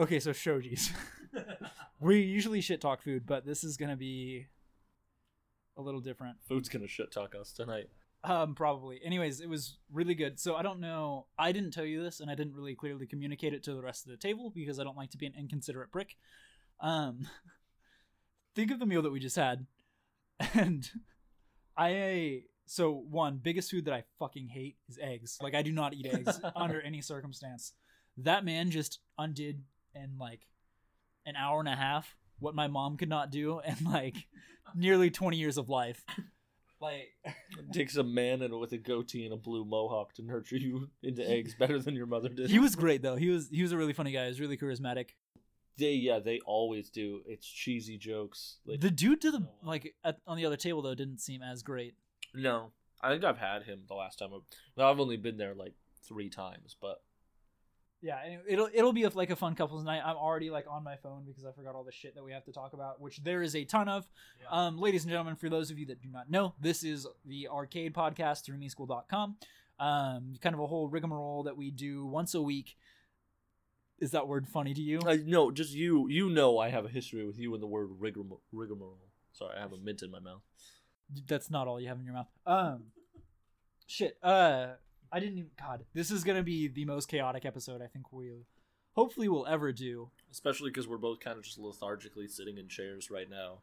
Okay, so shoji's. we usually shit talk food, but this is gonna be a little different. Food's gonna shit talk us tonight. Um, probably. Anyways, it was really good. So I don't know. I didn't tell you this, and I didn't really clearly communicate it to the rest of the table because I don't like to be an inconsiderate prick. Um, think of the meal that we just had, and I. So one biggest food that I fucking hate is eggs. Like I do not eat eggs under any circumstance. That man just undid in like an hour and a half what my mom could not do in like nearly 20 years of life. Like It takes a man and with a goatee and a blue mohawk to nurture you into eggs better than your mother did. he was great though. He was he was a really funny guy. He was really charismatic. They yeah, they always do. It's cheesy jokes. Like The dude to the uh, like at, on the other table though didn't seem as great. no, I think I've had him the last time. I- I've only been there like three times, but Yeah, it'll it'll be like a fun couples night. I'm already like on my phone because I forgot all the shit that we have to talk about, which there is a ton of. Um, ladies and gentlemen, for those of you that do not know, this is the arcade podcast through meschool.com. Um, kind of a whole rigmarole that we do once a week. Is that word funny to you? I no, just you. You know, I have a history with you and the word rigmarole. rigmarole. Sorry, I have a mint in my mouth. That's not all you have in your mouth. Um, shit. Uh, I didn't even. God, this is gonna be the most chaotic episode I think we'll, hopefully, we'll ever do. Especially because we're both kind of just lethargically sitting in chairs right now,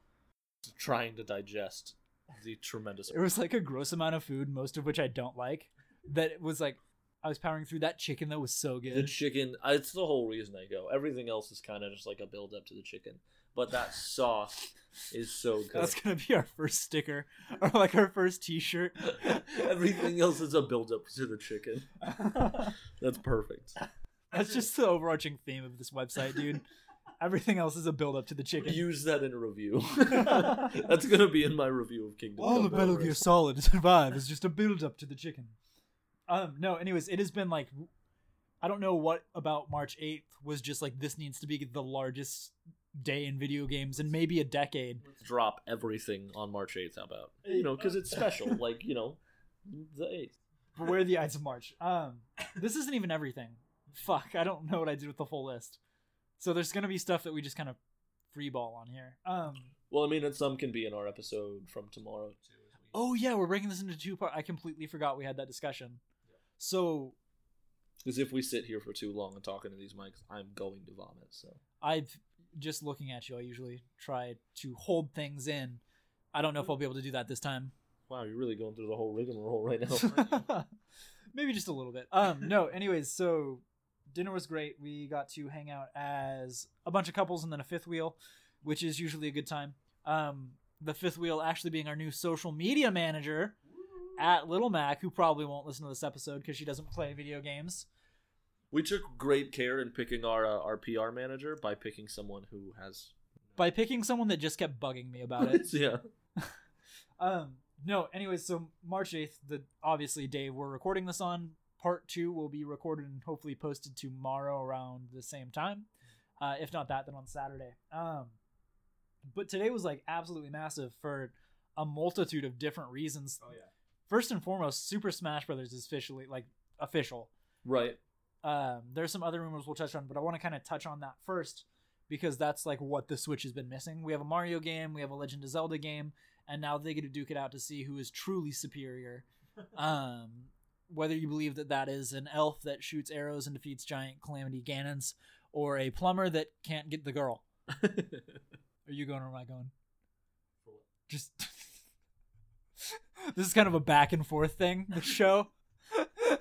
trying to digest the tremendous. It was like a gross amount of food, most of which I don't like. That was like I was powering through that chicken that was so good. The chicken, it's the whole reason I go. Everything else is kind of just like a build up to the chicken. But that sauce is so good. That's gonna be our first sticker, or like our first T-shirt. Everything else is a build up to the chicken. That's perfect. That's just the overarching theme of this website, dude. Everything else is a build up to the chicken. Use that in a review. That's gonna be in my review of Kingdom. All the Metal Gear Solid to survive is just a build up to the chicken. Um, no, anyways, it has been like I don't know what about March 8th was just like this needs to be the largest day in video games in maybe a decade. Drop everything on March eighth. How about you know because it's special. like you know, the eighth. Where are the Ides of March? Um, this isn't even everything. Fuck, I don't know what I did with the full list. So there's gonna be stuff that we just kind of freeball on here. Um, Well, I mean, and some can be in our episode from tomorrow too. oh yeah, we're breaking this into two parts. I completely forgot we had that discussion. So Because if we sit here for too long and talking to these mics, I'm going to vomit. So I've just looking at you. I usually try to hold things in. I don't know if I'll be able to do that this time. wow, you're really going through the whole rigmarole right now. Maybe just a little bit. Um, no. Anyways, so dinner was great. We got to hang out as a bunch of couples and then a fifth wheel, which is usually a good time. Um, the fifth wheel actually being our new social media manager at Little Mac, who probably won't listen to this episode because she doesn't play video games. We took great care in picking our uh, our PR manager by picking someone who has. By picking someone that just kept bugging me about it. yeah. Um, no, anyways, so March 8th, the obviously day we're recording this on, part two will be recorded and hopefully posted tomorrow around the same time. Uh, if not that, then on Saturday. Um, but today was like absolutely massive for a multitude of different reasons. Oh yeah. First and foremost, Super Smash Brothers is officially like official. Right. Um, there's some other rumors we'll touch on, but I want to kind of touch on that first because that's like what the Switch has been missing. We have a Mario game, we have a Legend of Zelda game, and now they get to duke it out to see who is truly superior. um, whether you believe that that is an elf that shoots arrows and defeats giant calamity Ganons, or a plumber that can't get the girl. Are you going or am I going? Just this is kind of a back and forth thing. The show.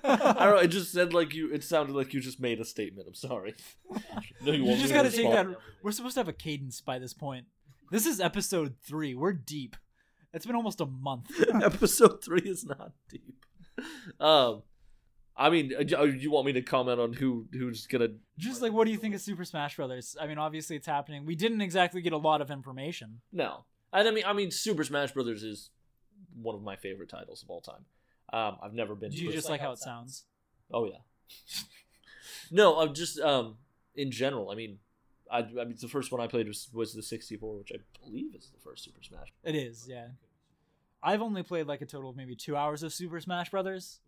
I don't know. It just said like you. It sounded like you just made a statement. I'm sorry. No, You want just gotta take that. We're supposed to have a cadence by this point. This is episode three. We're deep. It's been almost a month. Episode three is not deep. Um, I mean, uh, do you want me to comment on who who's gonna? Just like, what do you think of Super Smash Brothers? I mean, obviously it's happening. We didn't exactly get a lot of information. No, and I mean, I mean, Super Smash Brothers is one of my favorite titles of all time. Um, I've never been. Do to you just like how it sounds? Oh yeah. no, I'm just um in general. I mean, I, I mean the first one I played was was the 64, which I believe is the first Super Smash. It is, yeah. I've only played like a total of maybe two hours of Super Smash Brothers.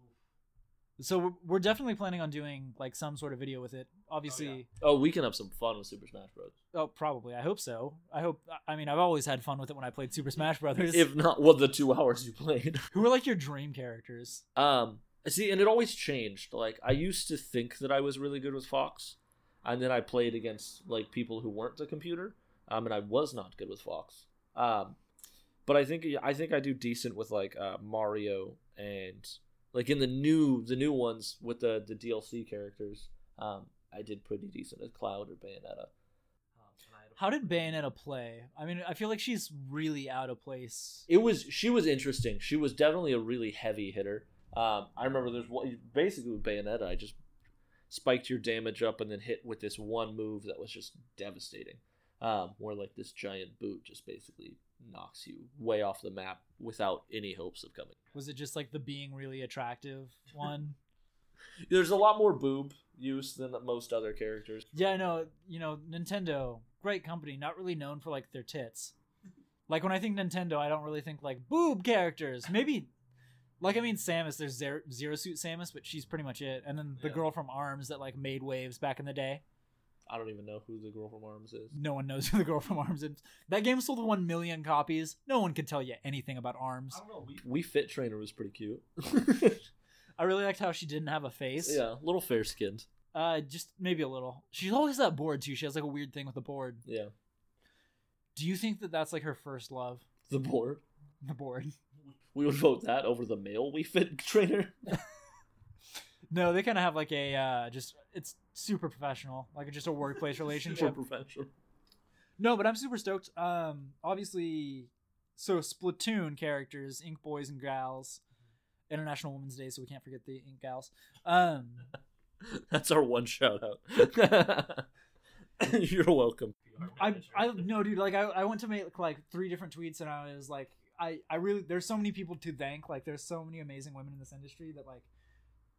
So we're, definitely planning on doing like some sort of video with it. Obviously, Oh, we can have some fun with Super Smash Bros. oh, probably. I hope so. I hope. I mean, I've always had fun with it when I played Super Smash Brothers. If not, what the two hours you played. Who were like your dream characters? Um, see, and it always changed. Like I used to think that I was really good with Fox, and then I played against like people who weren't the computer. Um, and I was not good with Fox. Um, but I think I think I do decent with like uh, Mario and like in the new the new ones with the the DLC characters. Um, I did pretty decent as Cloud or Bayonetta. And I had a- How did Bayonetta play? I mean, I feel like she's really out of place. it was she was interesting. She was definitely a really heavy hitter. Um, I remember there's one basically with Bayonetta. I just spiked your damage up and then hit with this one move that was just devastating. Um, where like this giant boot just basically knocks you way off the map without any hopes of coming. Was it just like the being really attractive one? There's a lot more boob use than most other characters. yeah, I know. you know, Nintendo, great company, not really known for like their tits. Like when I think Nintendo, I don't really think like boob characters. Maybe, like I mean, Samus. There's Zero, Zero Suit Samus, but she's pretty much it. And then the Yeah. girl from Arms that like made waves back in the day. I don't even know who the girl from Arms is. No one knows who the girl from Arms is. That game sold one million copies. No one can tell you anything about Arms. I don't know. We, Wii Fit Trainer was pretty cute. I really liked how she didn't have a face. yeah, a little fair skinned. Uh, just maybe a little. She's always that board too. She has like a weird thing with the board. Yeah, Do you think that that's like her first love? the board. The board. We would vote that over the male Wii Fit Trainer. No, they kind of have like a uh, just it's super professional, like just a workplace relationship. Super professional. No, but I'm super stoked. Um, obviously, so Splatoon characters, Ink Boys and Gals, International Women's Day, so we can't forget the Ink Gals. Um, That's our one shout out. You're welcome. I I no, dude. Like I, I went to make like three different tweets, and I was like, I I really there's so many people to thank. Like there's so many amazing women in this industry that like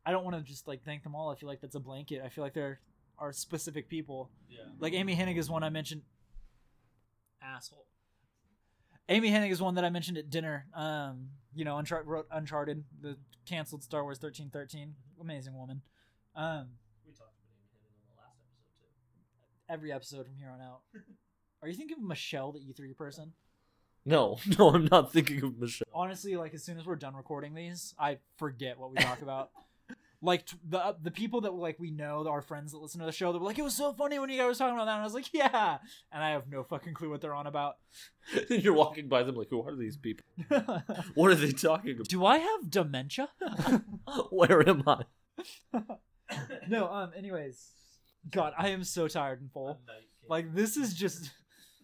I don't want to just like thank them all. I feel like that's a blanket. I feel like there are specific people. Yeah. Like Amy Hennig is one I mentioned. Asshole. Amy Hennig is one that I mentioned at dinner. Um, you know, Unchar- wrote Uncharted, the canceled Star Wars thirteen thirteen. Amazing woman. Um, We talked about Amy Hennig in the last episode too. every episode from here on out. Are you thinking of Michelle, the E3 person? No, no, I'm not thinking of Michelle. Honestly, like as soon as we're done recording these, I forget what we talk about. like t- the the people that like we know, our friends that listen to the show, they were like, "It was so funny when you guys were talking about that," and I was like, "Yeah," and I have no fucking clue what they're on about. You're walking by them like, who are these people? What are they talking about? Do I have dementia? Where am I? no. Um. Anyways, God, I am so tired and full. Like this is just.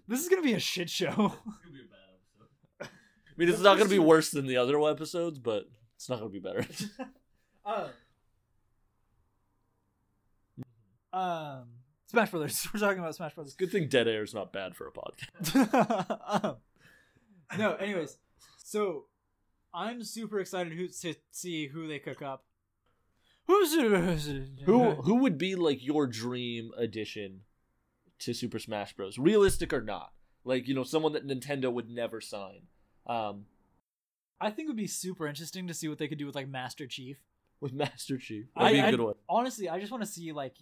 This is gonna be a shit show. I mean, it's not going to be worse than the other episodes, but it's not going to be better. um. Um. Smash Brothers. We're talking about Smash Brothers. Good thing dead air is not bad for a podcast. um, no, anyways, so I'm super excited who, to see who they cook up. Who's Who who would be like your dream addition to Super Smash Bros? Realistic or not? Like you know, someone that Nintendo would never sign. Um, I think it would be super interesting to see what they could do with like Master Chief. with Master Chief, that'd be I- a good I- one. Honestly, I just want to see like.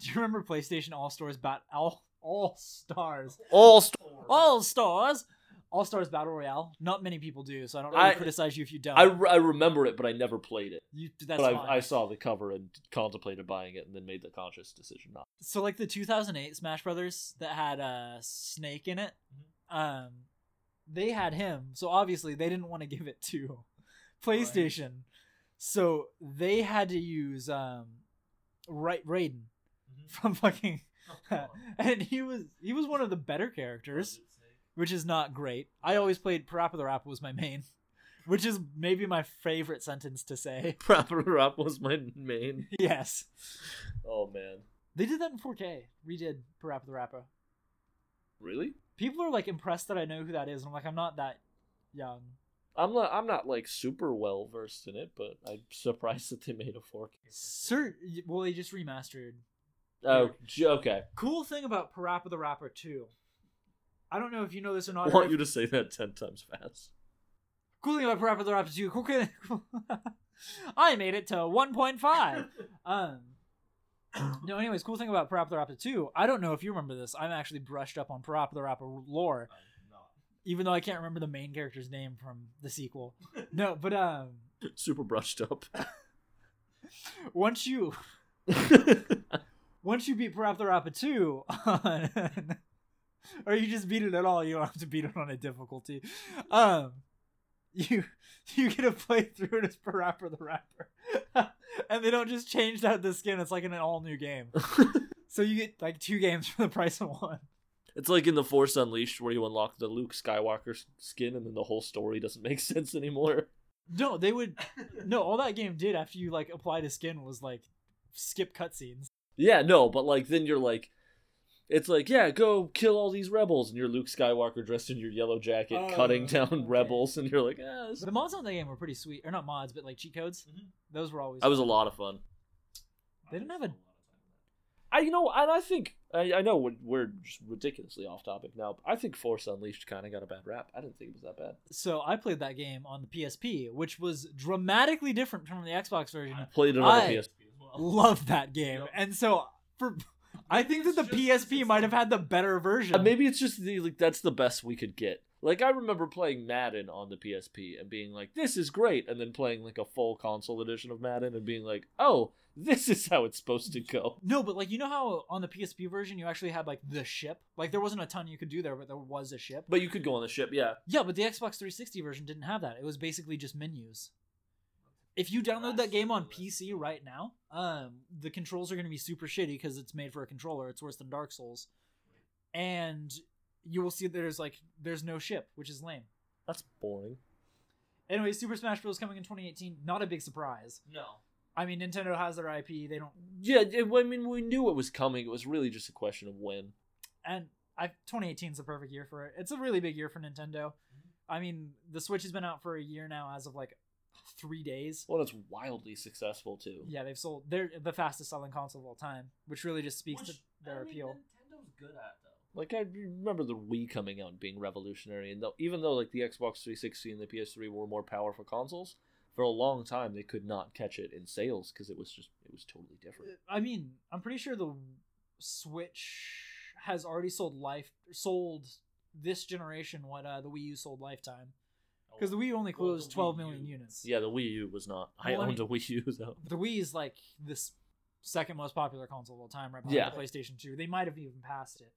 Do you remember PlayStation All Stars Bat All All Stars All st- All Stars All Stars Battle Royale? Not many people do, so I don't really I- criticize you if you don't. I, I remember it, but I never played it. you, that's but fine. I, I saw the cover and contemplated buying it, and then made the conscious decision not. so like the 2008 Smash Brothers that had uh, Snake in it, um, they had him. So obviously they didn't want to give it to PlayStation, so they had to use um, Ra- Raiden from fucking, and he was he was one of the better characters, which is not great. I always played Parappa the Rapper was my main, which is maybe my favorite sentence to say. Parappa the Rap was my main. yes, Oh man, they did that in 4K. Redid Parappa the Rapper. really? people are like impressed that I know who that is, and I'm like, I'm not that young. I'm not. I'm not like super well versed in it, but I'm surprised that they made a 4K. Sir, well, they just remastered. Oh, j- okay. Cool thing about Parappa the Rapper 2. I don't know if you know this or not. or want if- you to say that ten times fast. Cool thing about Parappa the Rapper 2. Cool thing. I made it to 1.5. Um, no, anyways, cool thing about Parappa the Rapper 2, I don't know if you remember this. I'm actually brushed up on Parappa the Rapper lore, even though I can't remember the main character's name from the sequel. No, but um, Super brushed up. once you once you beat Parappa the Rapper 2 on, or you just beat it at all, you don't have to beat it on a difficulty. Um, you you get to play through it as Parappa the Rapper, and they don't just change out the skin. It's like an all new game. So you get like two games for the price of one. it's like in the Force Unleashed where you unlock the Luke Skywalker skin and then the whole story doesn't make sense anymore. No, they would no. All that game did after you like applied a skin was like skip cutscenes. Yeah, no, but like then you're like it's like, yeah, go kill all these rebels, and you're Luke Skywalker dressed in your yellow jacket, Oh, cutting down okay. rebels, and you're like, ah. The mods on that game were pretty sweet, or not mods, but like cheat codes. Mhm. Those were always. that was a lot of fun. They didn't have a I, you know, and I think I, I know we're, we're just ridiculously off topic now. But I think Force Unleashed kind of got a bad rap. I didn't think it was that bad. So I played that game on the PSP, which was dramatically different from the Xbox version. I played it on I- the PSP as well. Love that game, Yep. and so for I think that the just- PSP might have had the better version. Uh, maybe it's just the like that's the best we could get. Like I remember playing Madden on the PSP and being like, "This is great," and then playing like a full console edition of Madden and being like, "Oh, this is how it's supposed to go." No, but like you know how on the PSP version you actually had like the ship. Like there wasn't a ton you could do there, but there was a ship. But you could go on the ship, yeah. Yeah, but the Xbox 360 version didn't have that. It was basically just menus. If you download that game on PC right now, um, the controls are going to be super shitty because it's made for a controller. It's worse than Dark Souls, and you will see that there's like there's no ship, which is lame. That's boring. Anyway, Super Smash Bros. coming in 2018. Not a big surprise. No. I mean, Nintendo has their IP. They don't, Yeah, it, I mean, we knew it was coming. It was really just a question of when. and I 2018 is the perfect year for it. It's a really big year for Nintendo. I mean, the Switch has been out for a year now, as of like three days. Well, it's wildly successful too. Yeah, they've sold. They're the fastest selling console of all time, which really just speaks to their appeal. Nintendo's good at though. Like I remember the Wii coming out and being revolutionary, and though even though like the Xbox 360 and the PS3 were more powerful consoles, for a long time they could not catch it in sales because it was just it was totally different. I mean, I'm pretty sure the Switch has already sold life sold this generation what uh, the Wii U sold lifetime because the Wii U only closed 12 Wii million U- units. Yeah, the Wii U was not. I Well, I owned a Wii U though. the Wii is like this second most popular console of all time, right behind Yeah. the PlayStation 2. They might have even passed it.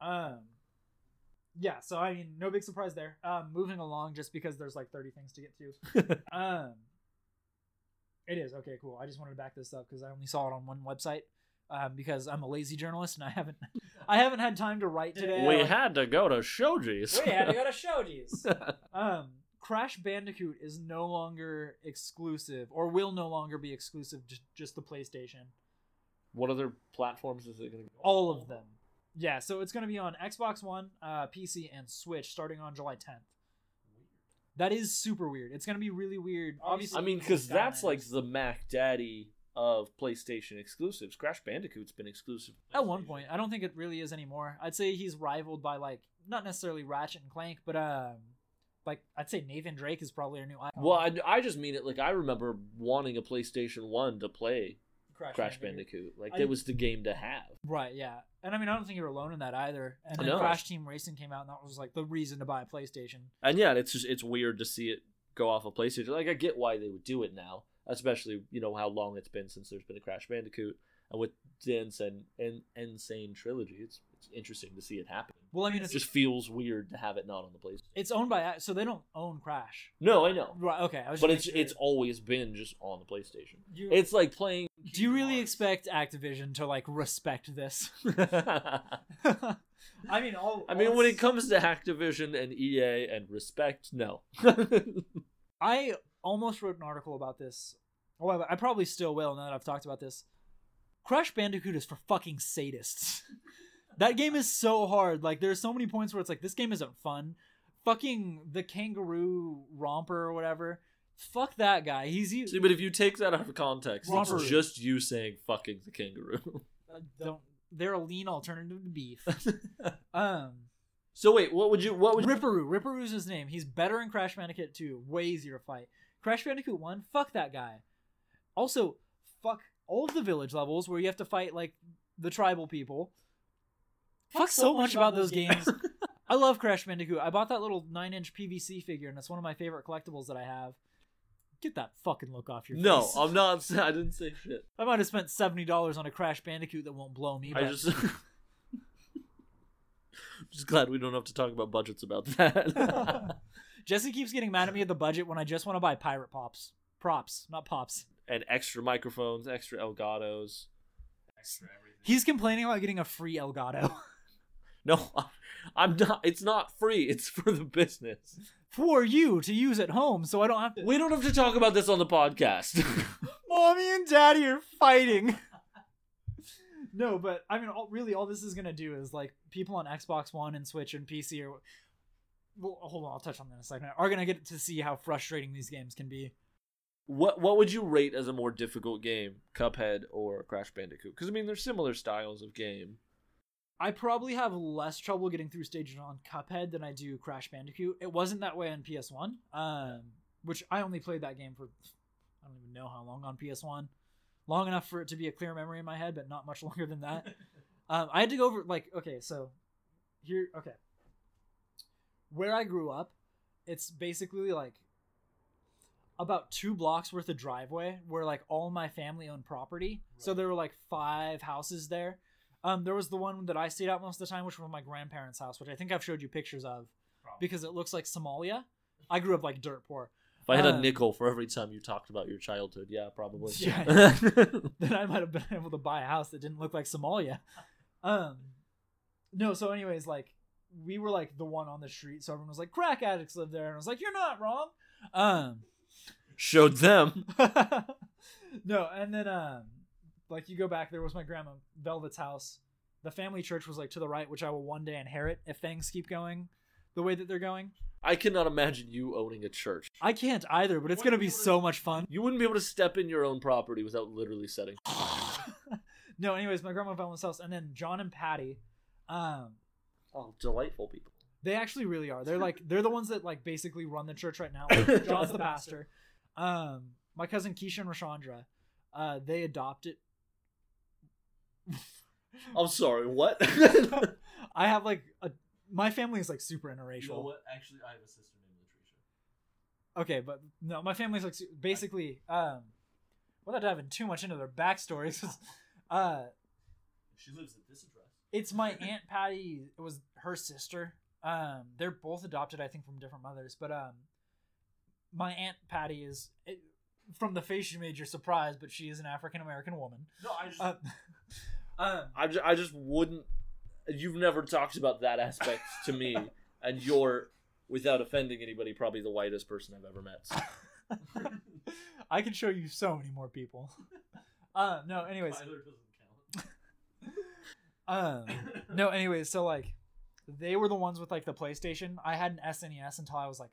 Um, yeah. So I mean, no big surprise there. Um, moving along, just because there's like 30 things to get to. Um, it is okay, cool. I just wanted to back this up because I only saw it on one website. Um, because I'm a lazy journalist and I haven't, I haven't had time to write today. we Like, had to go to Shoji's. we had to go to Shoji's. Um, Crash Bandicoot is no longer exclusive, or will no longer be exclusive to just the PlayStation. what other platforms is it going to go? All of them. Yeah, so it's going to be on Xbox One, uh, PC, and Switch starting on July 10th. That is super weird. It's going to be really weird. Obviously, I mean, because that's like the Mac Daddy of PlayStation exclusives. Crash Bandicoot's been exclusive at one point. I don't think it really is anymore. I'd say he's rivaled by like not necessarily Ratchet and Clank, but um, like I'd say Nathan Drake is probably our new icon. Well, I, I just mean it like I remember wanting a PlayStation One to play Crash Crash Bandicoot. Like I- it was the game to have. Right, yeah. And I mean, I don't think you're alone in that either. And then No. Crash Team Racing came out, and that was like the reason to buy a PlayStation. And yeah, it's just it's weird to see it go off of PlayStation. Like I get why they would do it now, especially you know how long it's been since there's been a Crash Bandicoot, and with the N. Sane and N. Sane trilogy, it's it's interesting to see it happen. Well, I mean, It just feels weird to have it not on the PlayStation. it's owned by so they don't own Crash. No, I know, Right. Okay. I was but it's making it's always been just on the PlayStation. You, It's like playing. do you really expect Activision to like respect this? I mean, all. I mean, all when it comes to Activision and EA and respect, no. I almost wrote an article about this. Well, I probably still will now that I've talked about this. Crash Bandicoot is for fucking sadists. that game is so hard. Like, there's so many points where it's like, this game isn't fun. Fucking the kangaroo romper or whatever. Fuck that guy. He's you. See, but if you take that out of context, it's just you saying "fucking the kangaroo." don't. They're a lean alternative to beef. um, so wait, what would you? What would? Ripper Roo. Ripperoo's his name. He's better in Crash Bandicoot 2. Way easier to fight. Crash Bandicoot 1, fuck that guy. Also, fuck all of the village levels where you have to fight like the tribal people. Fuck, so, much about, those games. I love Crash Bandicoot. I bought that little 9-inch PVC figure and it's one of my favorite collectibles that I have. Get that fucking look off your no, face. No, I'm not. I didn't say shit. I might have spent $70 on a Crash Bandicoot that won't blow me, I but just. just glad we don't have to talk about budgets about that. Jesse keeps getting mad at me at the budget when I just want to buy pirate pops. Props, not pops. and extra microphones, extra Elgatos. Extra everything. He's complaining about getting a free Elgato. No, I'm not. It's not free. It's for the business. for you to use at home so I don't have to. We don't have to talk about this on the podcast. Mommy and Daddy are fighting. no, but I mean, all, really, all this is gonna do is like people on Xbox One and Switch and PC or. Well, hold on, I'll touch on that in a second. Are gonna get to see how frustrating these games can be. what What would you rate as a more difficult game, Cuphead or Crash Bandicoot? Because I mean, they're similar styles of game. I probably have less trouble getting through stages on Cuphead than I do Crash Bandicoot. It wasn't that way on PS1, um, which I only played that game for I don't even know how long on PS1. Long enough for it to be a clear memory in my head, but not much longer than that. um, I had to go over like okay, so here okay, where I grew up, it's basically like about two blocks worth of driveway where like all my family owned property. So there were like five houses there. Um, there was the one that I stayed at most of the time, which was my grandparents' house, which I think I've showed you pictures of Probably. because it looks like Somalia. I grew up like dirt poor. If I had a Um, nickel for every time you talked about your childhood, yeah, probably. Yeah. then I might have been able to buy a house that didn't look like Somalia. Um, no, so anyways, like we were like the one on the street, so everyone was like, crack addicts live there, and I was like, you're not wrong. Um, Showed them. no, and then um, like you go back, there was my grandma Velvet's house. The family church was like to the right, which I will one day inherit if things keep going the way that they're going. I cannot imagine you owning a church. I can't either, but it's gonna be so much fun. You wouldn't be able to step in your own property without literally setting. no, anyways, my grandma Velvet's house, and then John and Patty. Um, Oh, delightful people. They actually really are. They're like they're the ones that like basically run the church right now. Like, John's the pastor. Um, my cousin Keisha and Rashandra, uh, they adopted. I'm sorry. What? I have like a my family is like super interracial. You know what? Actually, I have a sister named Latricia. Okay, but no, my family's like su- basically um, without diving too much into their backstories, uh, She lives at this address. It's my aunt Patty. It was her sister. Um, they're both adopted, I think, from different mothers. But um, my aunt Patty is it, from the face you made, you're surprised, but she is an African American woman. No, I just. Uh, um, I just, I just wouldn't. You've never talked about that aspect to me, and you're, without offending anybody, probably the whitest person I've ever met. so- I can show you so many more people. Uh, no, anyways, Tyler doesn't um, no, anyways, so like, they were the ones with like the PlayStation. I had an SNES until I was like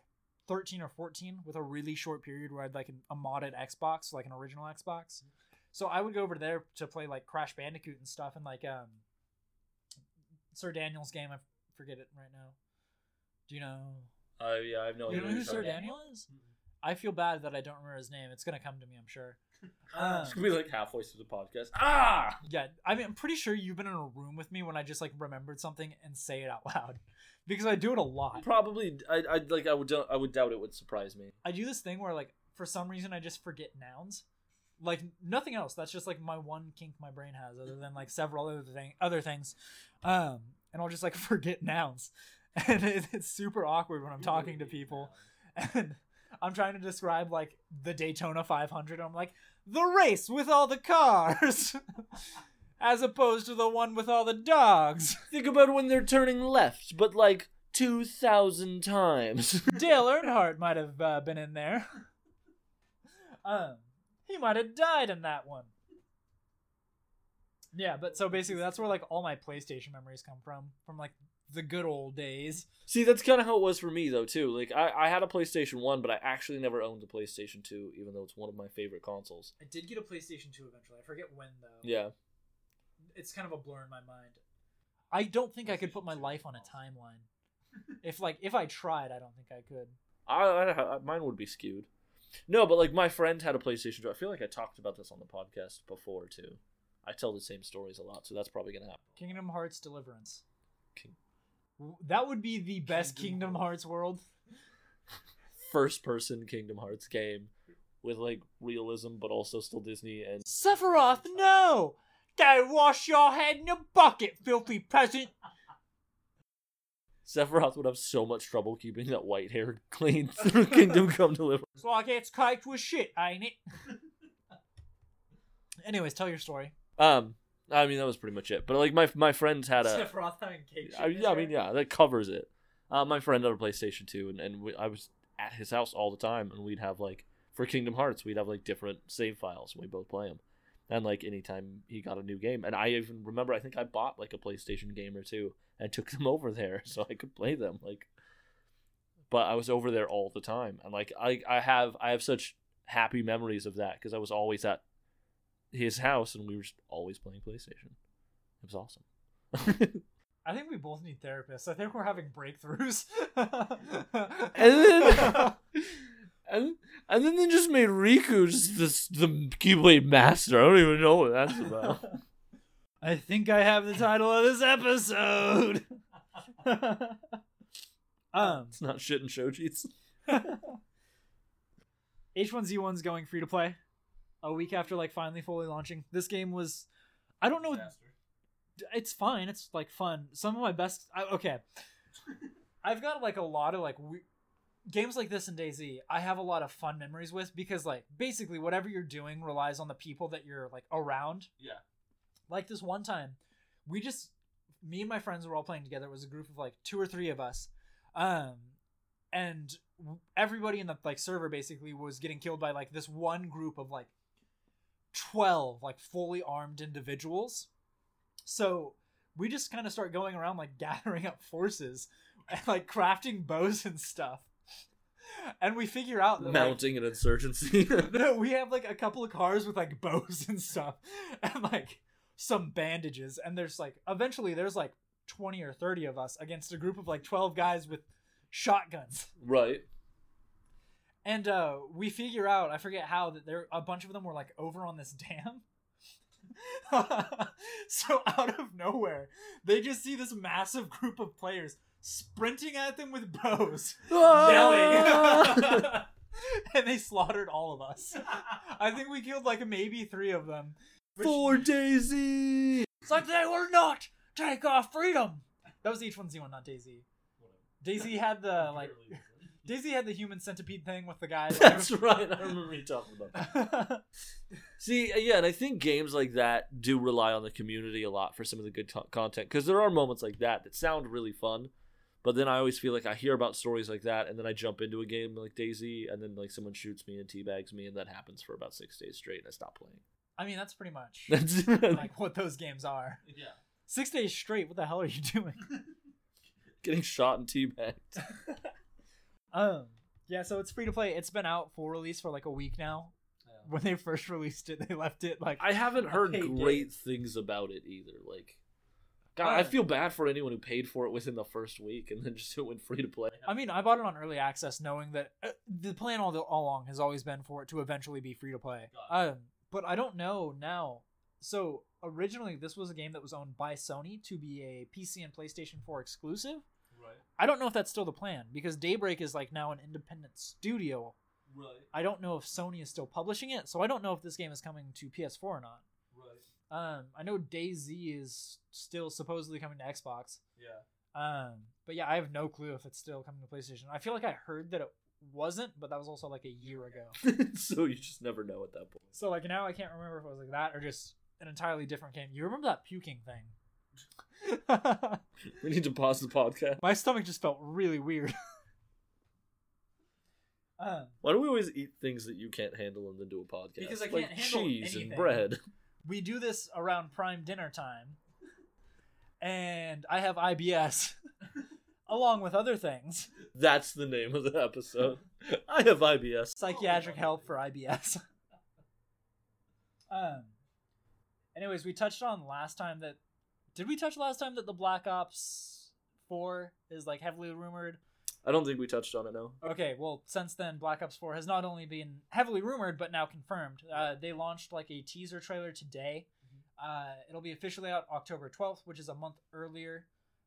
13 or 14 with a really short period where I had like an, a modded Xbox, like an original Xbox. So I would go over there to play like Crash Bandicoot and stuff and like um Sir Daniel's game. I forget it right now. Do you know? Uh, yeah, I have no you idea. know who Sir. Daniel is? I feel bad that I don't remember his name. It's gonna come to me, I'm sure. Um, It's gonna be like halfway through the podcast. Ah! yeah, I mean, I'm pretty sure you've been in a room with me when I just like remembered something and say it out loud, because I do it a lot. Probably, I, I like, I would, I would doubt it would surprise me. I do this thing where like for some reason I just forget nouns, like nothing else. That's just like my one kink my brain has, other than like several other thing other things, um, and I'll just like forget nouns, and it, it's super awkward when I'm talking to people, and I'm trying to describe like the Daytona 500. And I'm like the race with all the cars. As opposed to the one with all the dogs. Think about when they're turning left, but like two thousand times. Dale Earnhardt might have uh, been in there. Um, he might have died in that one. Yeah, but so basically, that's where like all my PlayStation memories come from, from like the good old days. See, that's kind of how it was for me though too. Like, I, I had a PlayStation One, but I actually never owned a PlayStation Two, even though it's one of my favorite consoles. I did get a PlayStation 2 eventually. I forget when though. Yeah. It's kind of a blur in my mind. I don't think I could put my life on a timeline. if like if I tried, I don't think I could. I, I, I mine would be skewed. No, but like my friend had a PlayStation 2. I feel like I talked about this on the podcast before too. I tell the same stories a lot, so that's probably gonna happen. Kingdom Hearts Deliverance. King- W- That would be the best Kingdom Kingdom Hearts world. First person Kingdom Hearts game with like realism, but also still Disney and Sephiroth, no! Go wash your head in a bucket, filthy peasant. Sephiroth would have so much trouble keeping that white hair clean through Kingdom Come Deliverance. It's like it's caked with shit, ain't it? Anyways, tell your story. Um, I mean that was pretty much it. But like my my friends had a Sephiroth cake. I, yeah, I mean, yeah, that covers it. Uh, my friend had a PlayStation 2, and, and we, I was at his house all the time, and we'd have, like, for Kingdom Hearts, we'd have, like, different save files, and we both play them. And, like, anytime he got a new game. And I even remember, I think I bought, like, a PlayStation game or two and took them over there so I could play them. Like, but I was over there all the time. And, like, I, I have I have such happy memories of that because I was always at his house, and we were just always playing PlayStation. It was awesome. I think we both need therapists. I think we're having breakthroughs. and then and and then they just made Riku just this the Keyblade master. I don't even know what that's about. I think I have the title of this episode. um, it's not shit in Shoji's. H1Z1's going free to play a week after like finally fully launching. This game was I don't know Disaster. it's fine. It's like fun. Some of my best I, okay. I've got like a lot of like we, games like this in DayZ. I have a lot of fun memories with because like basically whatever you're doing relies on the people that you're like around. Yeah. Like this one time, we just me and my friends were all playing together. It was a group of like two or three of us, um, and everybody in the like server basically was getting killed by like this one group of like twelve like fully armed individuals. So we just kind of start going around like gathering up forces and like crafting bows and stuff. And we figure out that, like, Mounting an insurgency. no, we have like a couple of cars with like bows and stuff, and like some bandages. And there's like eventually there's like twenty or thirty of us against a group of like twelve guys with shotguns. right. And uh we figure out I forget how that there a bunch of them were like over on this dam. so out of nowhere, they just see this massive group of players sprinting at them with bows, yelling. and they slaughtered all of us. I think we killed like maybe three of them. Which- For DayZ. It's like they will not take our freedom. That was H1Z1, not DayZ. DayZ had the like DayZ had the human centipede thing with the guys. That's right. I remember you talking about. That. See, uh, yeah, and I think games like that do rely on the community a lot for some of the good to- content because there are moments like that that sound really fun, but then I always feel like I hear about stories like that, and then I jump into a game like DayZ, and then like someone shoots me and teabags me, and that happens for about six days straight, and I stop playing. I mean, that's pretty much That's like what those games are. Yeah. Six days straight. What the hell are you doing? getting shot and teabagged. Um. Yeah. So it's free to play. It's been out for release for like a week now. When they first released it, they left it like I haven't heard great things about it either. Like, God, I feel bad for anyone who paid for it within the first week and then just went free to play. I mean, I bought it on early access, knowing that uh, the plan all, the, all along has always been for it to eventually be free to play. Um, but I don't know now. So originally, this was a game that was owned by Sony to be a PC and PlayStation 4 exclusive. Right. I don't know if that's still the plan because Daybreak is like now an independent studio. Right. I don't know if Sony is still publishing it, so I don't know if this game is coming to PS4 or not. Right. Um, I know DayZ is still supposedly coming to Xbox. Yeah. Um, but yeah, I have no clue if it's still coming to PlayStation. I feel like I heard that it wasn't, but that was also like a year ago. so you just never know at that point. So like now I can't remember if it was like that or just an entirely different game. You remember that puking thing? We need to pause the podcast. My stomach just felt really weird. um, Why do we always eat things that you can't handle and then do a podcast? Because I like can't handle cheese anything. and bread. we do this around prime dinner time, and I have IBS, along with other things. That's the name of the episode. I have IBS. Psychiatric help for IBS. um. Anyways, we touched on last time that. Did we touch last time that the Black Ops Four is like heavily rumored? I don't think we touched on it. No. Okay, well, since then, Black Ops 4 has not only been heavily rumored, but now confirmed. Uh, they launched like a teaser trailer today. Uh, it'll be officially out October 12th, which is a month earlier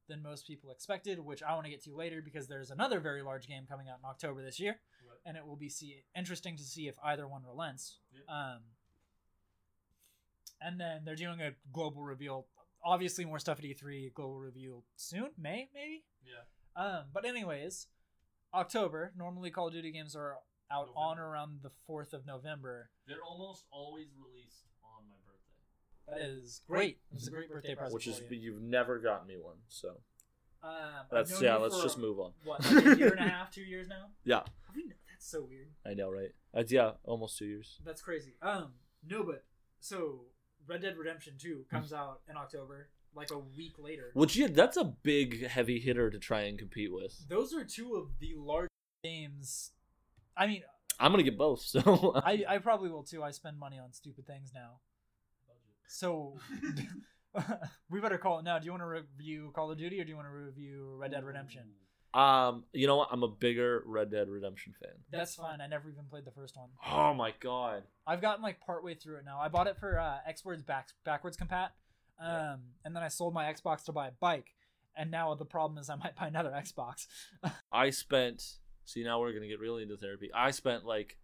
than most people expected, which I want to get to later because there's another very large game coming out in October this year, Right. and it will be see- interesting to see if either one relents. Yeah. Um, and then they're doing a global reveal. Obviously, more stuff at E3. Global reveal soon, May maybe. Yeah. Um, but anyways, October. Normally, Call of Duty games are out on or around the fourth of November. They're almost always released on my birthday. That is great. It's a great birthday present. Which is for you. you've never gotten me one, so Um, that's yeah. Let's just move on. What, like a year and a half, two years now? Yeah, Have we- That's so weird. I know, right? That's yeah, almost two years. That's crazy. Um, no, but so Red Dead Redemption Two comes out in October, like a week later. Which yeah, that's a big heavy hitter to try and compete with. Those are two of the large games. I mean, I'm gonna get both, so I, I probably will too. I spend money on stupid things now. So we better call it now. Do you want to review Call of Duty or do you want to review Red Dead Redemption? Um, you know what? I'm a bigger Red Dead Redemption fan. That's fine. I never even played the first one. Oh my god. I've gotten like partway through it now. I bought it for uh, Xbox back, backwards compat, um, and then I sold my Xbox to buy a bike. And now the problem is I might buy another Xbox. I spent. See, now we're gonna get really into therapy. I spent like.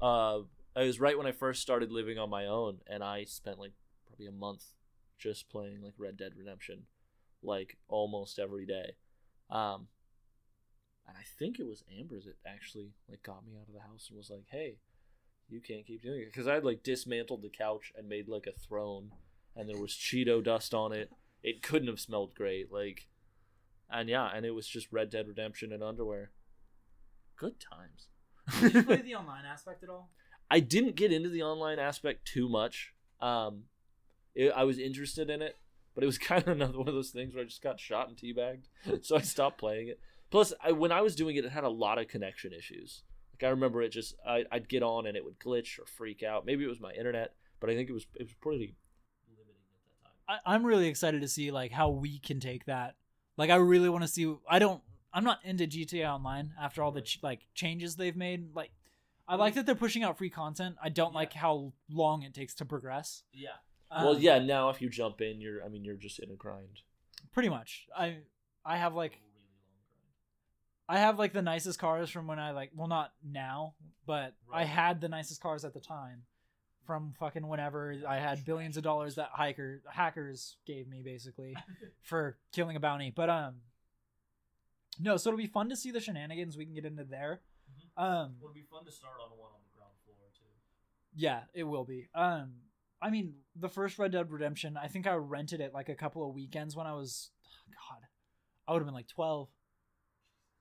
Uh, it was right when I first started living on my own, and I spent like probably a month just playing like Red Dead Redemption, like almost every day. Um, and I think it was Amber that actually like got me out of the house and was like, "Hey, you can't keep doing it," because I had like dismantled the couch and made like a throne, and there was Cheeto dust on it. It couldn't have smelled great, like and yeah, and it was just Red Dead Redemption and underwear. Good times. Did you play the online aspect at all? I didn't get into the online aspect too much. Um, it, I was interested in it, but it was kind of another one of those things where I just got shot and teabagged, so I stopped playing it. Plus, I, when I was doing it, it had a lot of connection issues. Like I remember it just I, I'd get on and it would glitch or freak out. Maybe it was my internet, but I think it was it was pretty. Limiting at that time. I, I'm really excited to see like how we can take that. Like I really want to see. I don't. I'm not into GTA Online after all the ch- like changes they've made. Like, I like that they're pushing out free content. I don't Yeah. like how long it takes to progress. Yeah. Well, Um, yeah. Now if you jump in, you're I mean you're just in a grind. pretty much. I I have like Really long. I have like the nicest cars from when I like well not now, but I had the nicest cars at the time from fucking whenever I had billions of dollars that hiker hackers gave me basically for killing a bounty. But um no, so it'll be fun to see the shenanigans we can get into there. Um Would be fun to start on one on the ground floor too. yeah, it will be. Um I mean, the first Red Dead Redemption, I think I rented it like a couple of weekends when I was god. I would have been like 12.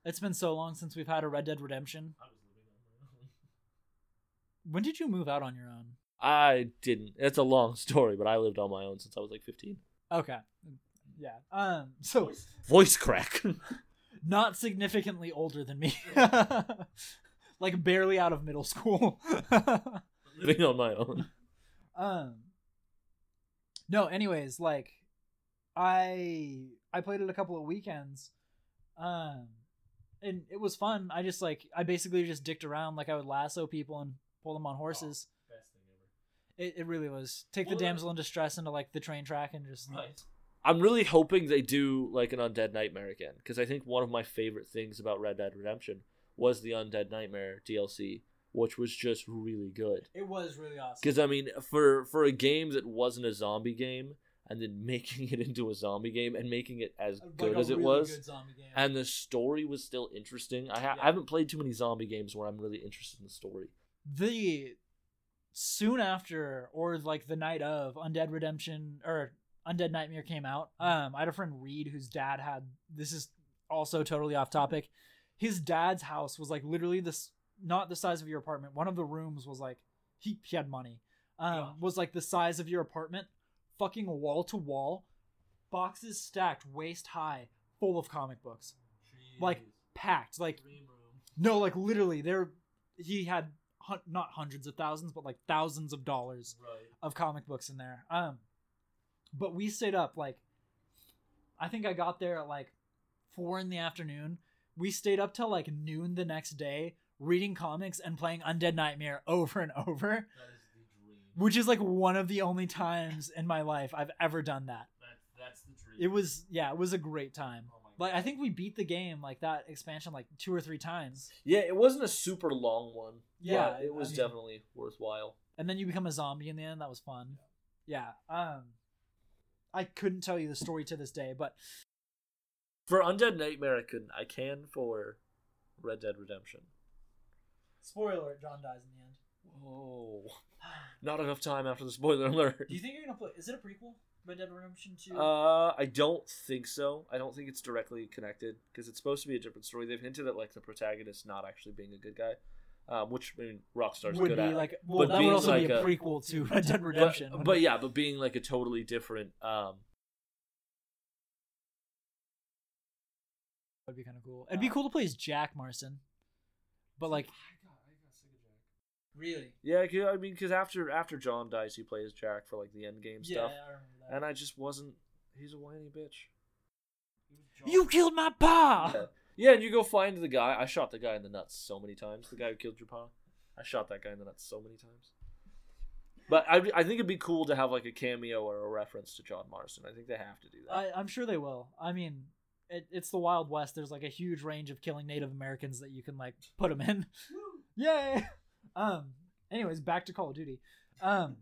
It's been so long since we've had a Red Dead Redemption. I was living on my own. When did you move out on your own? I didn't. It's a long story, but I lived on my own since I was like 15. Okay. Yeah. Um so Voice- Voice crack. not significantly older than me. like barely out of middle school. living on my own. Um No, anyways, like I I played it a couple of weekends. Um and it was fun. I just like I basically just dicked around like I would lasso people and pull them on horses. Best thing ever. It, it really was. Take the damsel in distress into like the train track and just Right. I'm really hoping they do like an Undead Nightmare again because I think one of my favorite things about Red Dead Redemption was the Undead Nightmare DLC, which was just really good. It was really awesome. Because I mean, for for a game that wasn't a zombie game and then making it into a zombie game and making it as Like good as it was, good zombie game. and the story was still interesting. I, ha- Yeah. I haven't played too many zombie games where I'm really interested in the story. the soon after or like the night of undead redemption or undead nightmare came out um i had a friend reed whose dad had this is also totally off topic his dad's house was like literally this not the size of your apartment one of the rooms was like he, he had money um Yeah. was like the size of your apartment fucking wall to wall boxes stacked waist high full of comic books Like, packed like no, like literally, there he had hun- not hundreds of thousands, but like thousands of dollars Right. of comic books in there. Um, but we stayed up like, I think I got there at like four in the afternoon. We stayed up till like noon the next day reading comics and playing Undead Nightmare over and over, That is the dream. which is like one of the only times in my life I've ever done that. That, that's the dream. It was yeah, it was a great time. Oh my Like I think we beat the game like that expansion like two or three times. Yeah, it wasn't a super long one. Yeah, but it was I mean- definitely worthwhile. and then you become a zombie in the end. That was fun. Yeah. Um, I couldn't tell you the story to this day, but For Undead Nightmare, I couldn't. I can for Red Dead Redemption. Spoiler alert: John dies in the end. Whoa. Not enough time after the spoiler alert. Do you think you're gonna play? Is it a prequel? Red Dead Redemption Two. Uh, I don't think so. I don't think it's directly connected because it's supposed to be a different story. They've hinted at like the protagonist not actually being a good guy, um, which I mean Rockstar's would good be at. like well, But that would being also be a, a- prequel to Red Dead Redemption. but, but yeah, but being like a totally different. Um, that'd be kind of cool. It'd be cool to play as Jack Marston, but like I got, I got sick of Jack. Really, yeah, 'cause- I mean, because after after John dies, he plays Jack for like the end game yeah, stuff, I remember that. and I just wasn't. He's a whiny bitch. John- you killed my pa. Yeah. Yeah, and you go find the guy. I shot the guy in the nuts so many times. The guy who killed your pa. I shot that guy in the nuts so many times. But I, I think it'd be cool to have like a cameo or a reference to John Marston. I think they have to do that. I, I'm sure they will. I mean, it, it's the Wild West. There's like a huge range of killing Native Americans that you can like put them in. Yay! Um. Anyways, back to Call of Duty. Um.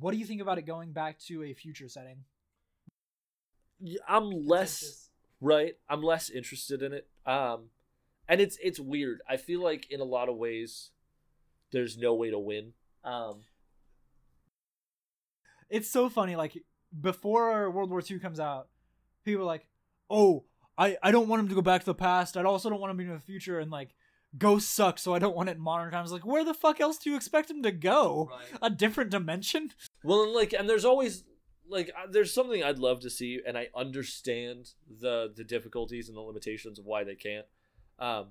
What do you think about it going back to a future setting? I'm less right. I'm less interested in it. Um, and it's it's weird. I feel like in a lot of ways, there's no way to win. Um, It's so funny. Like before World War II comes out, people are like, "Oh, I I don't want him to go back to the past. I also don't want him to be in the future." And like, Ghost sucks, so I don't want it in modern times. Like, where the fuck else do you expect him to go? Right. A different dimension? Well, and like, and there's always like, uh, there's something I'd love to see, and I understand the the difficulties and the limitations of why they can't. Um,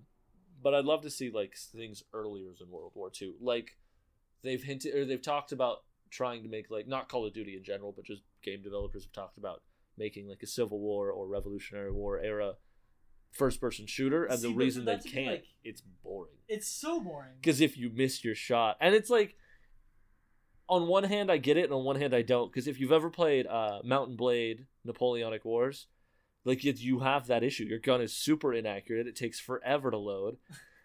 but I'd love to see like things earlier in World War II. Like they've hinted or they've talked about trying to make like not Call of Duty in general, but just game developers have talked about making like a Civil War or Revolutionary War era first person shooter, and See, the reason they that to be, can't, like- it's boring. It's so boring. because if you miss your shot and it's like on one hand i get it and on one hand i don't. Because if you've ever played uh Mount & Blade napoleonic wars like you, you have that issue. Your gun is super inaccurate. It takes forever to load.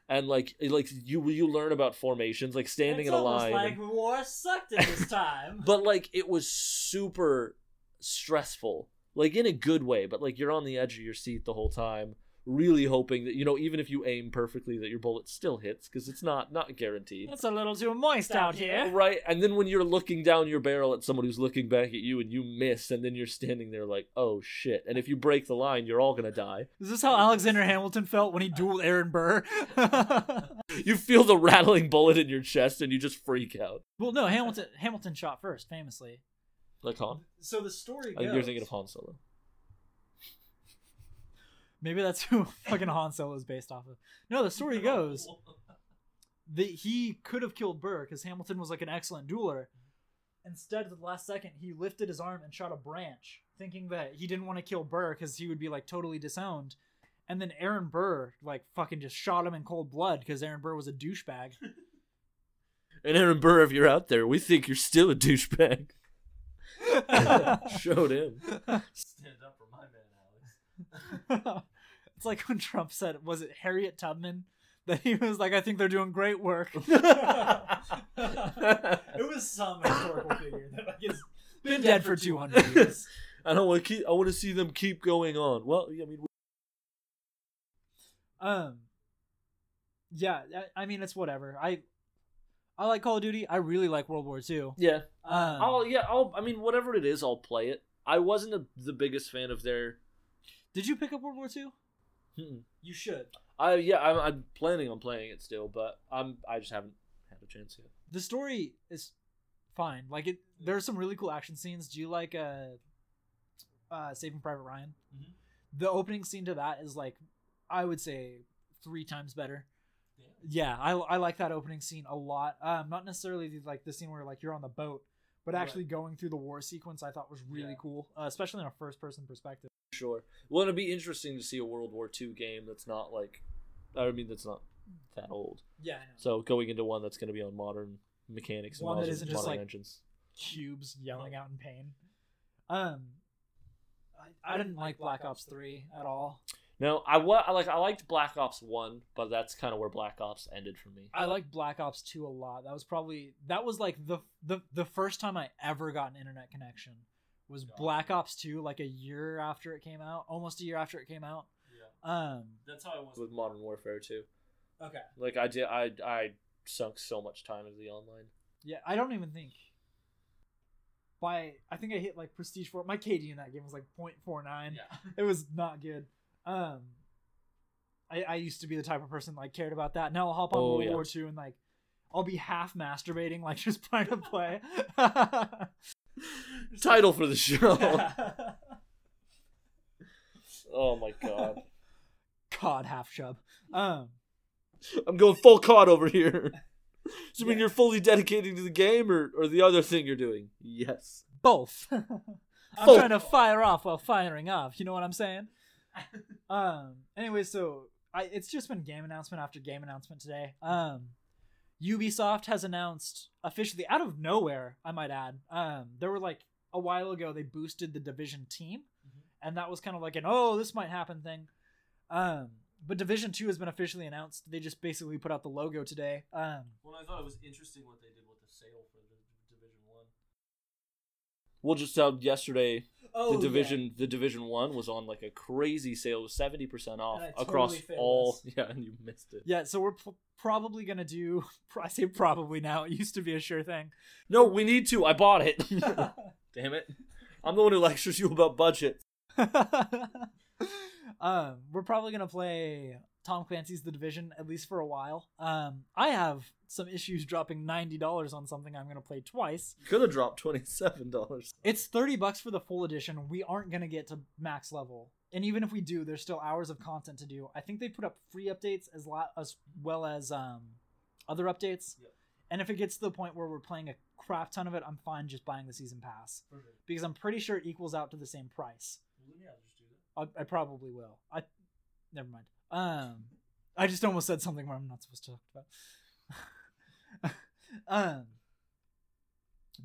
And like like you you learn about formations like standing in a line and- war sucked at this time. but like it was super stressful. Like in a good way but like you're on the edge of your seat the whole time really hoping that you know even if you aim perfectly that your bullet still hits because it's not not guaranteed it's a little too moist out here. Right, and then when you're looking down your barrel at someone who's looking back at you and you miss, and then you're standing there like, oh shit. And if you break the line, you're all gonna die. Is this how Alexander Hamilton felt when he dueled Aaron Burr? You feel the rattling bullet in your chest and you just freak out. well, no, Hamilton Hamilton shot first, famously. Like Han? So the story I think you're thinking of Han Solo. Maybe that's who fucking Han Solo is based off of. No, the story goes that he could have killed Burr because Hamilton was like an excellent dueler. Instead, at the last second, he lifted his arm and shot a branch, thinking that he didn't want to kill Burr because he would be like totally disowned. And then Aaron Burr like fucking just shot him in cold blood because Aaron Burr was a douchebag. And Aaron Burr, if you're out there, we think you're still a douchebag. Showed him. Stand up for my man, Alex. it's like when Trump said, was it Harriet Tubman? That he was like, I think they're doing great work. it was some historical figure that like has been dead for 200 years. I don't want to keep. I want to see them keep going on. Well, I mean, Um, yeah, I, I mean, it's whatever. I I like Call of Duty. I really like World War II. yeah. Um, I'll yeah. I'll. I mean, whatever it is, I'll play it. I wasn't a, the biggest fan of their. Did you pick up World War II? Mm-mm. You should. I yeah. I'm, I'm planning on playing it still, but I'm. I just haven't had a chance yet. The story is fine. Like it, there are some really cool action scenes. Do you like uh, uh, Saving Private Ryan? Mhm. The opening scene to that is like, I would say, three times better. Yeah. Yeah, I, I like that opening scene a lot. Um, not necessarily the, like the scene where like you're on the boat, but Right. actually going through the war sequence. I thought was really Yeah. cool, uh, especially in a first person perspective. Sure. Well, it'd be interesting to see a World War II game that's not like, I mean, that's not that old. Yeah, I know. So going into one that's going to be on modern mechanics and One that modern, isn't just, modern like- engines. Cubes yelling out in pain. Um, I, I didn't like Black Ops Three at all. No, I wa- I like I liked Black Ops One, but that's kind of where Black Ops ended for me. I like Black Ops 2 a lot. That was probably that was like the the the first time I ever got an internet connection was Gotcha. Black Ops 2 like a year after it came out, almost a year after it came out. Yeah. Um That's how I was with Modern Warfare 2. okay. Like I did, I I sunk so much time into the online. Yeah, I don't even think by I think I hit like prestige 4. My KD in that game was like 0.49. Yeah. It was not good. Um I I used to be the type of person like cared about that. Now I'll hop on Oh, World yeah. War 2 and like I'll be half masturbating like just trying to play. Title for the show. oh my god. cod half chub. Um, I'm going full COD over here. Does it mean you're fully dedicating to the game or, or the other thing you're doing? Yes. both. I'm Both. trying to fire off while firing off. You know what I'm saying? Um. Anyway, so I it's just been game announcement after game announcement today. Um, Ubisoft has announced officially out of nowhere. I might add. Um, there were like a while ago they boosted the Division team, Mhm. and that was kind of like an oh this might happen thing. Um, but Division Two has been officially announced. They just basically put out the logo today. Um, Well, I thought it was interesting what they did with the sale for the Division One. We'll just tell yesterday oh, the division the division one was on like a crazy sale, it was seventy percent off I across all. this. Yeah, and you missed it. Yeah, so we're p- probably gonna do. I say probably now. It used to be a sure thing. No, we need to. I bought it. Damn it! I'm the one who lectures you about budget. um, we're probably gonna play Tom Clancy's The Division at least for a while. Um, I have some issues dropping ninety dollars on something I'm gonna play twice. Could have dropped twenty seven dollars. It's thirty bucks for the full edition. We aren't gonna get to max level, and even if we do, there's still hours of content to do. I think they put up free updates as as well as um, other updates. Yep. And if it gets to the point where we're playing a crap ton of it, I'm fine just buying the season pass Perfect. because I'm pretty sure it equals out to the same price. Well, yeah, just do that. I, I probably will. I never mind. Um, I just almost said something where I'm not supposed to talk about. um,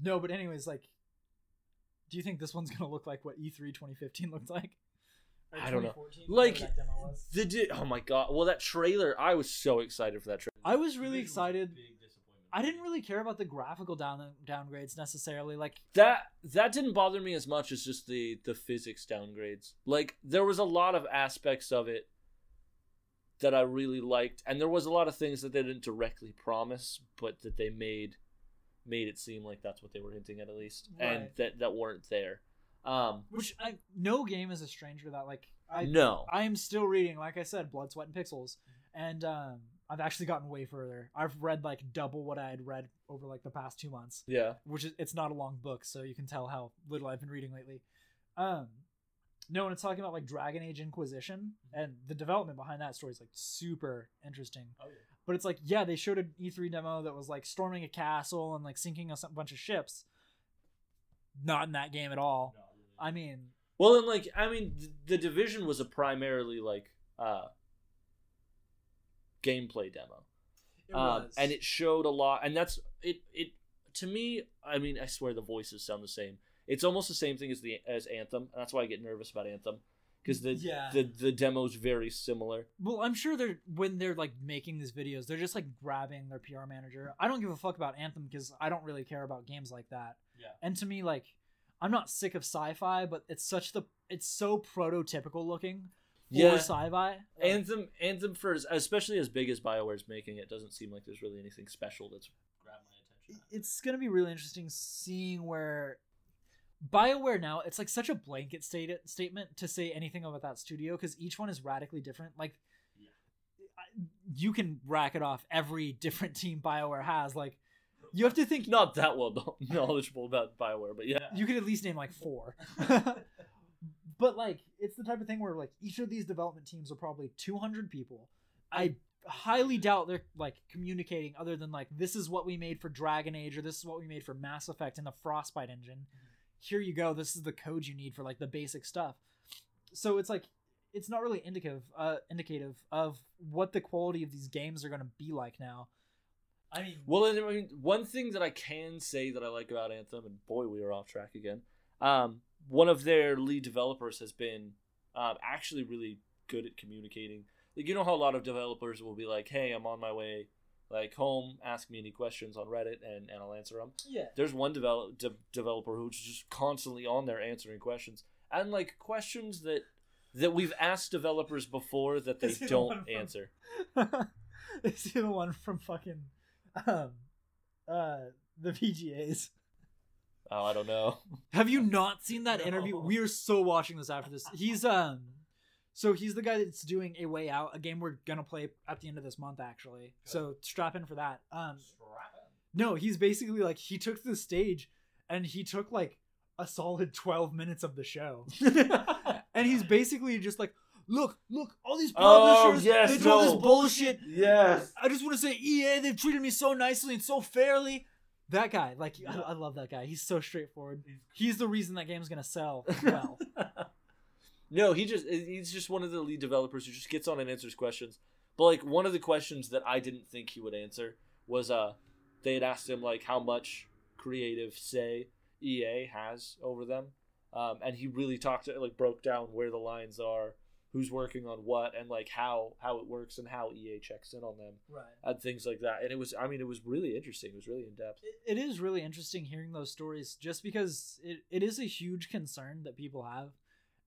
no, but anyways, like, do you think this one's gonna look like what E E3 2015 looked like? Or I don't know. Like- whatever that demo was? The di- oh my god! Well, that trailer, I was so excited for that trailer. I was really was excited. I didn't really care about the graphical down downgrades necessarily. Like, that that didn't bother me as much as just the the physics downgrades. Like there was a lot of aspects of it that I really liked, and there was a lot of things that they didn't directly promise, but that they made made it seem like that's what they were hinting at at least, and that that weren't there. Um, which I no game is a stranger that. Like, I no, I am still reading, like I said, Blood, Sweat, and Pixels, and um, I've actually gotten way further. I've read like double what I had read over like the past two months, yeah, which is it's not a long book, so you can tell how little I've been reading lately. Um, no, and it's talking about like Dragon Age Inquisition, and the development behind that story is like super interesting. Oh, yeah. But it's like, yeah, they showed an E3 demo that was like storming a castle and like sinking a bunch of ships. Not in that game at all. No, really. I mean, Well, and like I mean, th- the division was a primarily like uh gameplay demo. um, and it showed a lot and that's it it to me i mean i swear the voices sound the same it's almost the same thing as the as anthem and that's why i get nervous about anthem because the, Yeah. the the demo's very similar Well, I'm sure they're when they're like making these videos, they're just like grabbing their PR manager. I don't give a fuck about Anthem because I don't really care about games like that. Yeah. And to me, like, I'm not sick of sci-fi, but it's such the it's so prototypical looking for Yeah. sci-fi. Like, anthem anthem for as, especially as big as bioware's making it doesn't seem like there's really anything special that's Grab my attention. it's gonna be really interesting seeing where Bioware now it's like such a blanket state- statement to say anything about that studio because each one is radically different. Like Yeah. I- you can rack it off every different team Bioware has. Like you have to think not that well kno- knowledgeable about bioware but yeah you could at least name like four. but like it's the type of thing where like each of these development teams are probably 200 people. I highly doubt they're like communicating other than like this is what we made for Dragon Age or this is what we made for Mass Effect in the Frostbite engine. Here you go. This is the code you need for like the basic stuff. so it's like it's not really indicative uh indicative of what the quality of these games are going to be like now. I mean, Well, I mean, one thing that I can say that I like about Anthem, and boy, we are off track again. Um, one of their lead developers has been um, actually really good at communicating. Like, you know how a lot of developers will be like, "Hey, I'm on my way, like home. Ask me any questions on Reddit, and, and I'll answer them." yeah. There's one develop, de- developer who's just constantly on there answering questions, and like questions that that we've asked developers before that they Is he the one don't from- answer. Is he the one from fucking um uh the VGAs? Oh, I don't know. Have you not seen that No. interview? We are so watching this after this. He's um so he's the guy that's doing a way out, a game we're gonna play at the end of this month actually. So strap in for that. Um no, he's basically like he took the stage and he took like a solid 12 minutes of the show. and he's basically just like, look, look, all these Oh, publishers, yes, they do all this bullshit. yes. I just want to say, EA, they've treated me so nicely and so fairly. That guy, like, I, I love that guy. He's so straightforward. He's the reason that game's gonna sell well. No, he just he's just one of the lead developers who just gets on and answers questions. But like one of the questions that I didn't think he would answer was uh they had asked him like how much creative say EA has over them. Um, and he really talked to like broke down where the lines are, who's working on what and like how how it works and how EA checks in on them right. and things like that. And it was I mean it was really interesting. It was really in depth. It, it is really interesting hearing those stories just because it, it is a huge concern that people have.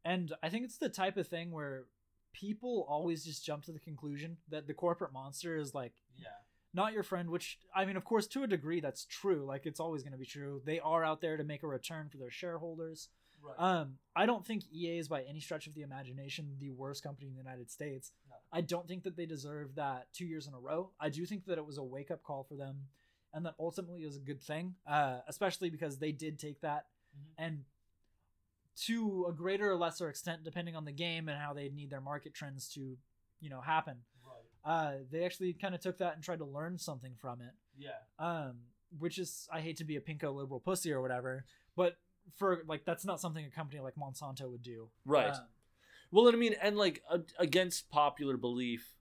And I think it's the type of thing where people always just jump to the conclusion that the corporate monster is like Yeah. not your friend which i mean of course to a degree that's true like it's always going to be true they are out there to make a return for their shareholders Right. um i don't think ea is by any stretch of the imagination the worst company in the united states No. i don't think that they deserve that two years in a row i do think that it was a wake-up call for them and that ultimately is a good thing uh especially because they did take that Mhm. and to a greater or lesser extent depending on the game and how they need their market trends to you know happen right. uh, they actually kind of took that and tried to learn something from it. Yeah. Um, which is, I hate to be a pinko liberal pussy or whatever, but for like that's not something a company like Monsanto would do. Right. Um, Well, I mean, and like a- against popular belief,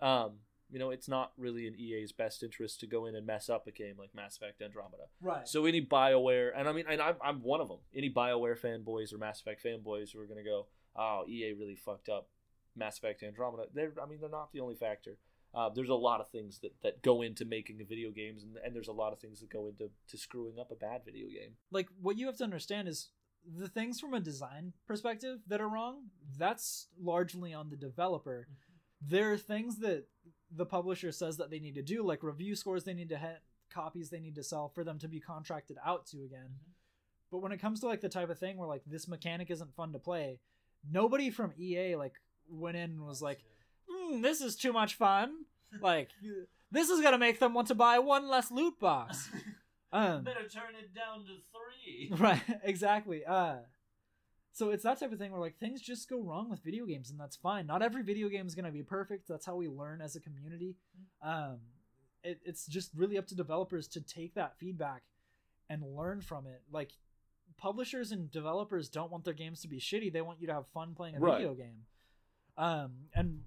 um, you know, it's not really in EA's best interest to go in and mess up a game like Mass Effect Andromeda. right. So any Bioware, and I mean, and I'm, I'm one of them. Any Bioware fanboys or Mass Effect fanboys who are gonna go, oh, EA really fucked up Mass Effect Andromeda. They're, I mean, they're not the only factor. Uh, there's a lot of things that, that go into making a video games, and, and there's a lot of things that go into to screwing up a bad video game. like what you have to understand is the things from a design perspective that are wrong. That's largely on the developer. There are things that the publisher says that they need to do, like review scores they need to hit, copies they need to sell for them to be contracted out to again. But when it comes to like the type of thing where like this mechanic isn't fun to play, nobody from EA like went in and was like, hmm, "This is too much fun." like this is gonna make them want to buy one less loot box. Um, Better turn it down to three. right, exactly. Uh, so it's that type of thing where like things just go wrong with video games, and that's fine. Not every video game is gonna be perfect. That's how we learn as a community. Um, it, it's just really up to developers to take that feedback and learn from it. Like publishers and developers don't want their games to be shitty. They want you to have fun playing a Right. video game. Um, and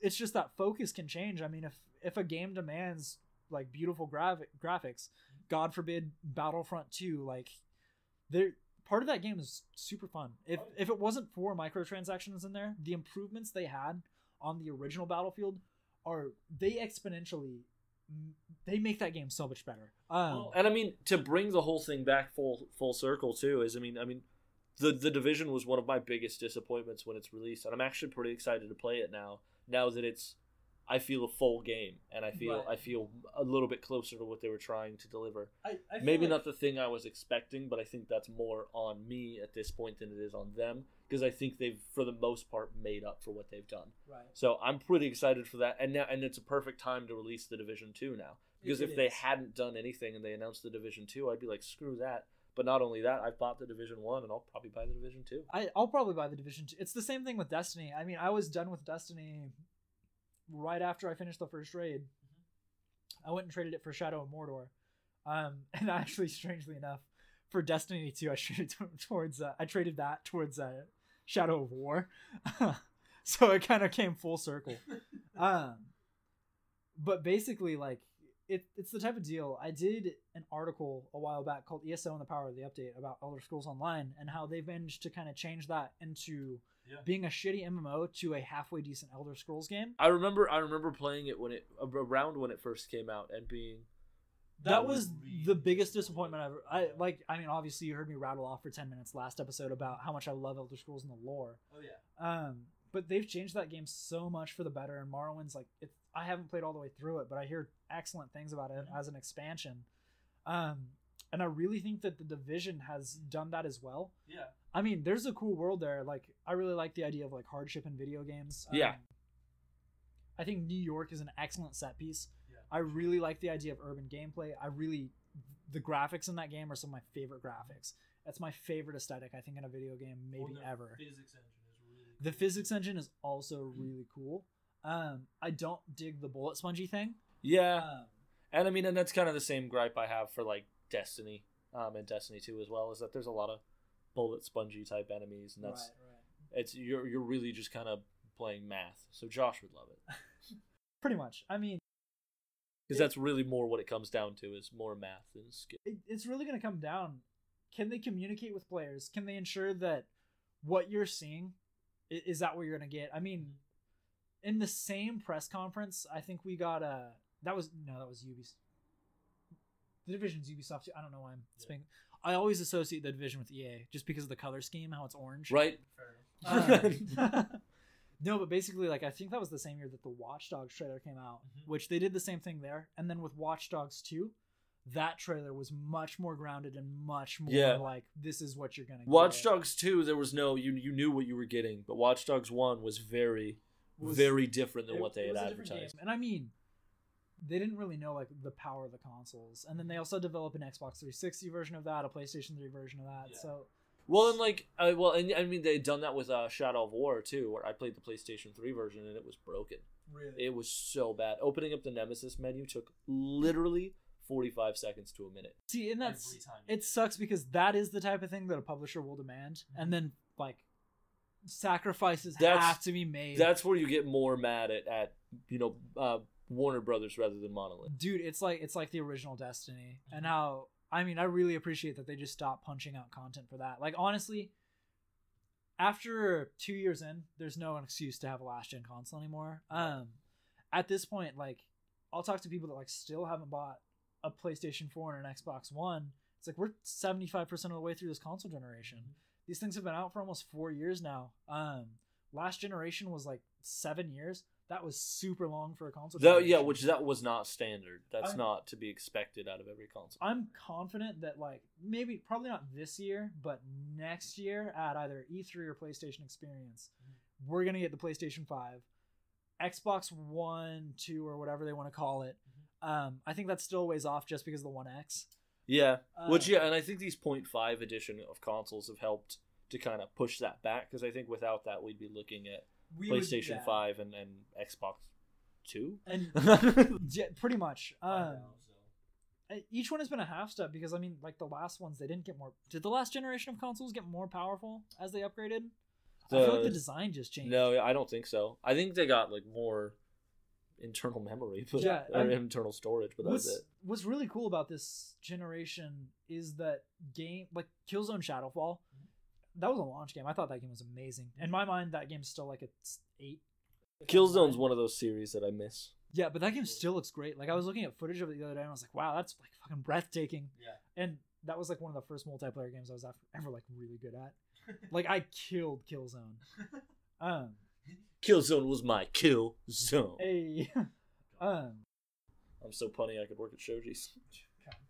it's just that focus can change. I mean, if if a game demands like beautiful graphic graphics, God forbid Battlefront 2, like there part of that game is super fun. If Oh, if it wasn't for microtransactions in there, the improvements they had on the original Battlefield are they exponentially they make that game so much better. Um, Well, And I mean, to bring the whole thing back full full circle too is, I mean, I mean, the the division was one of my biggest disappointments when it's released, and I'm actually pretty excited to play it now. Now that it's, I feel a full game, and I feel Right. I feel a little bit closer to what they were trying to deliver. I, I Maybe like- not the thing I was expecting, but I think that's more on me at this point than it is on them because I think they've, for the most part, made up for what they've done. right. So I'm pretty excited for that, and now and it's a perfect time to release the Division Two now. Because It- if it they is. hadn't done anything and they announced the Division Two, I'd be like, screw that. But not only that, I've bought the Division One, and I'll probably buy the Division Two. I, I'll probably buy the Division 2. It's the same thing with Destiny. I mean, I was done with Destiny right after I finished the first raid. I went and traded it for Shadow of Mordor. Um, and actually, strangely enough, for Destiny 2, I traded to- towards uh, I traded that towards uh, Shadow of War. so it kind of came full circle. Um, but basically, like it, it's the type of deal. I did an article a while back called ESO and the Power of the Update about Elder Scrolls Online and how they've managed to kind of change that into Yeah. being a shitty MMO to a halfway decent Elder Scrolls game. I remember I remember playing it when it around when it first came out and being That, was really the biggest disappointing. disappointment ever. I like. I mean, obviously, you heard me rattle off for ten minutes last episode about how much I love Elder Scrolls and the lore. Oh yeah. Um, but they've changed that game so much for the better. And Morrowind's like, it, I haven't played all the way through it, but I hear excellent things about it Mhm. as an expansion. Um, and I really think that the division has done that as well. Yeah. I mean, there's a cool world there. Like, I really like the idea of like hardship in video games. Yeah. Um, I think New York is an excellent set piece. Yeah. I really like the idea of urban gameplay. I really, the graphics in that game are some of my favorite graphics. That's my favorite aesthetic, I think, in a video game, maybe Well, the ever. Physics engine is really. The physics engine is also really cool. Um, I don't dig the bullet spongy thing. yeah. Um, And I mean, and that's kind of the same gripe I have for like Destiny, um, and Destiny Two as well. Is that there's a lot of bullet spongy type enemies, and that's right, right. it's you're you're really just kind of playing math. So Josh would love it Pretty much. I mean, because that's really more what it comes down to is more math than skill. it, it's really going to come down. Can they communicate with players? Can they ensure that what you're seeing i- is that what you're going to get? I mean, mm-hmm. in the same press conference, I think we got a that was no, that was Ubisoft. The division's Ubisoft. I don't know why I'm Yeah. Speaking. I always associate the division with EA just because of the color scheme, how it's orange. Right? Fair. Uh, no, but basically, like I think that was the same year that the Watch Dogs trailer came out, Mhm. which they did the same thing there. And then with Watch Dogs Two, that trailer was much more grounded and much more Yeah. like this is what you're gonna. Watch get. Dogs Two, there was no you you knew what you were getting, but Watch Dogs One was very Was- very different than It- what they it had was a advertised. game. And I mean, they didn't really know like the power of the consoles. And then they also developed an Xbox 360 version of that, a PlayStation 3 version of that. Yeah. So Well, and like, uh, well, and I mean, they'd done that with uh, Shadow of War too, where I played the PlayStation Three version and it was broken. really, It was so bad. Opening up the Nemesis menu took literally forty-five seconds to a minute. see, and Every that's time it did. sucks because that is the type of thing that a publisher will demand, and then like sacrifices That's- have to be made. That's where you get more mad at, at you know, uh, Warner Brothers rather than Monolith. dude it's like it's like the original destiny. And how i mean i really appreciate that they just stopped punching out content for that. Like honestly after two years in there's no excuse to have a last gen console anymore. Um at this point like i'll talk to people that like still haven't bought a playstation 4 and an xbox one. It's like we're 75% of the way through this console generation. These things have been out for almost four years now. Um last generation was like seven years that was super long for a console That, yeah, which that was not standard. That's I'm- not to be expected out of every console. I'm confident that like maybe probably not this year, but next year at either E3 or PlayStation Experience, Mm-hmm. we're gonna get the PlayStation Five, Xbox One, Two, or whatever they want to call it. Mm-hmm. Um, I think that's still a ways off just because of the One X. Yeah, Uh, which yeah, and I think these .5 edition of consoles have helped to kind of push that back because I think without that we'd be looking at we would- PlayStation yeah. Five and, and Xbox Two. and yeah, pretty much. Um, now, so. uh, each one has been a half step because I mean, like the last ones, they didn't get more. Did the last generation of consoles get more powerful as they upgraded? I feel like The- the design just changed. No, I don't think so. I think they got like more internal memory, but Yeah, or I'm- internal storage, but that was what's, it. what's really cool about this generation is that game like Killzone Shadowfall, that was a launch game. I thought that game was amazing. In my mind, that game's still like a eight. Killzone's one of those series that I miss. Yeah, but that game still looks great. Like I was looking at footage of it the other day, and I was like, wow, that's like fucking breathtaking. Yeah. And that was like one of the first multiplayer games I was ever, like really good at. Like I killed Killzone. Um, Killzone was my kill zone. a, um, I'm so punny I could work at Shoji's.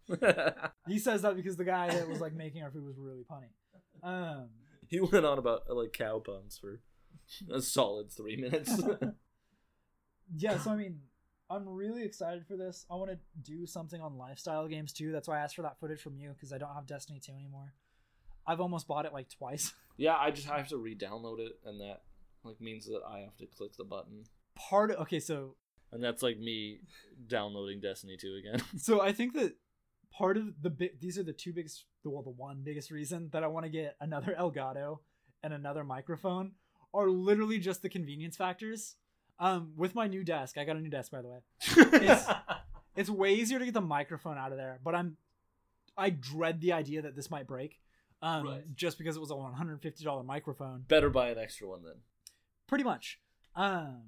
he says that because the guy that was like making our food was really punny. Um. he went on about uh, like cow puns for a solid three minutes. yeah so i mean i'm really excited for this i want to do something on lifestyle games too that's why i asked for that footage from you because i don't have destiny 2 anymore i've almost bought it like twice yeah, I just have to re-download it, and that like means that I have to click the button, part of okay so and that's like me downloading Destiny 2 again. so i think that part of the big these are the two biggest well the one biggest reason that i want to get another elgato and another microphone are literally just the convenience factors. Um, with my new desk, I got a new desk by the way. It's- It's way easier to get the microphone out of there, but I'm I dread the idea that this might break. Um, Right. just because it was a $150 microphone. Better buy an extra one then. Pretty much. Um,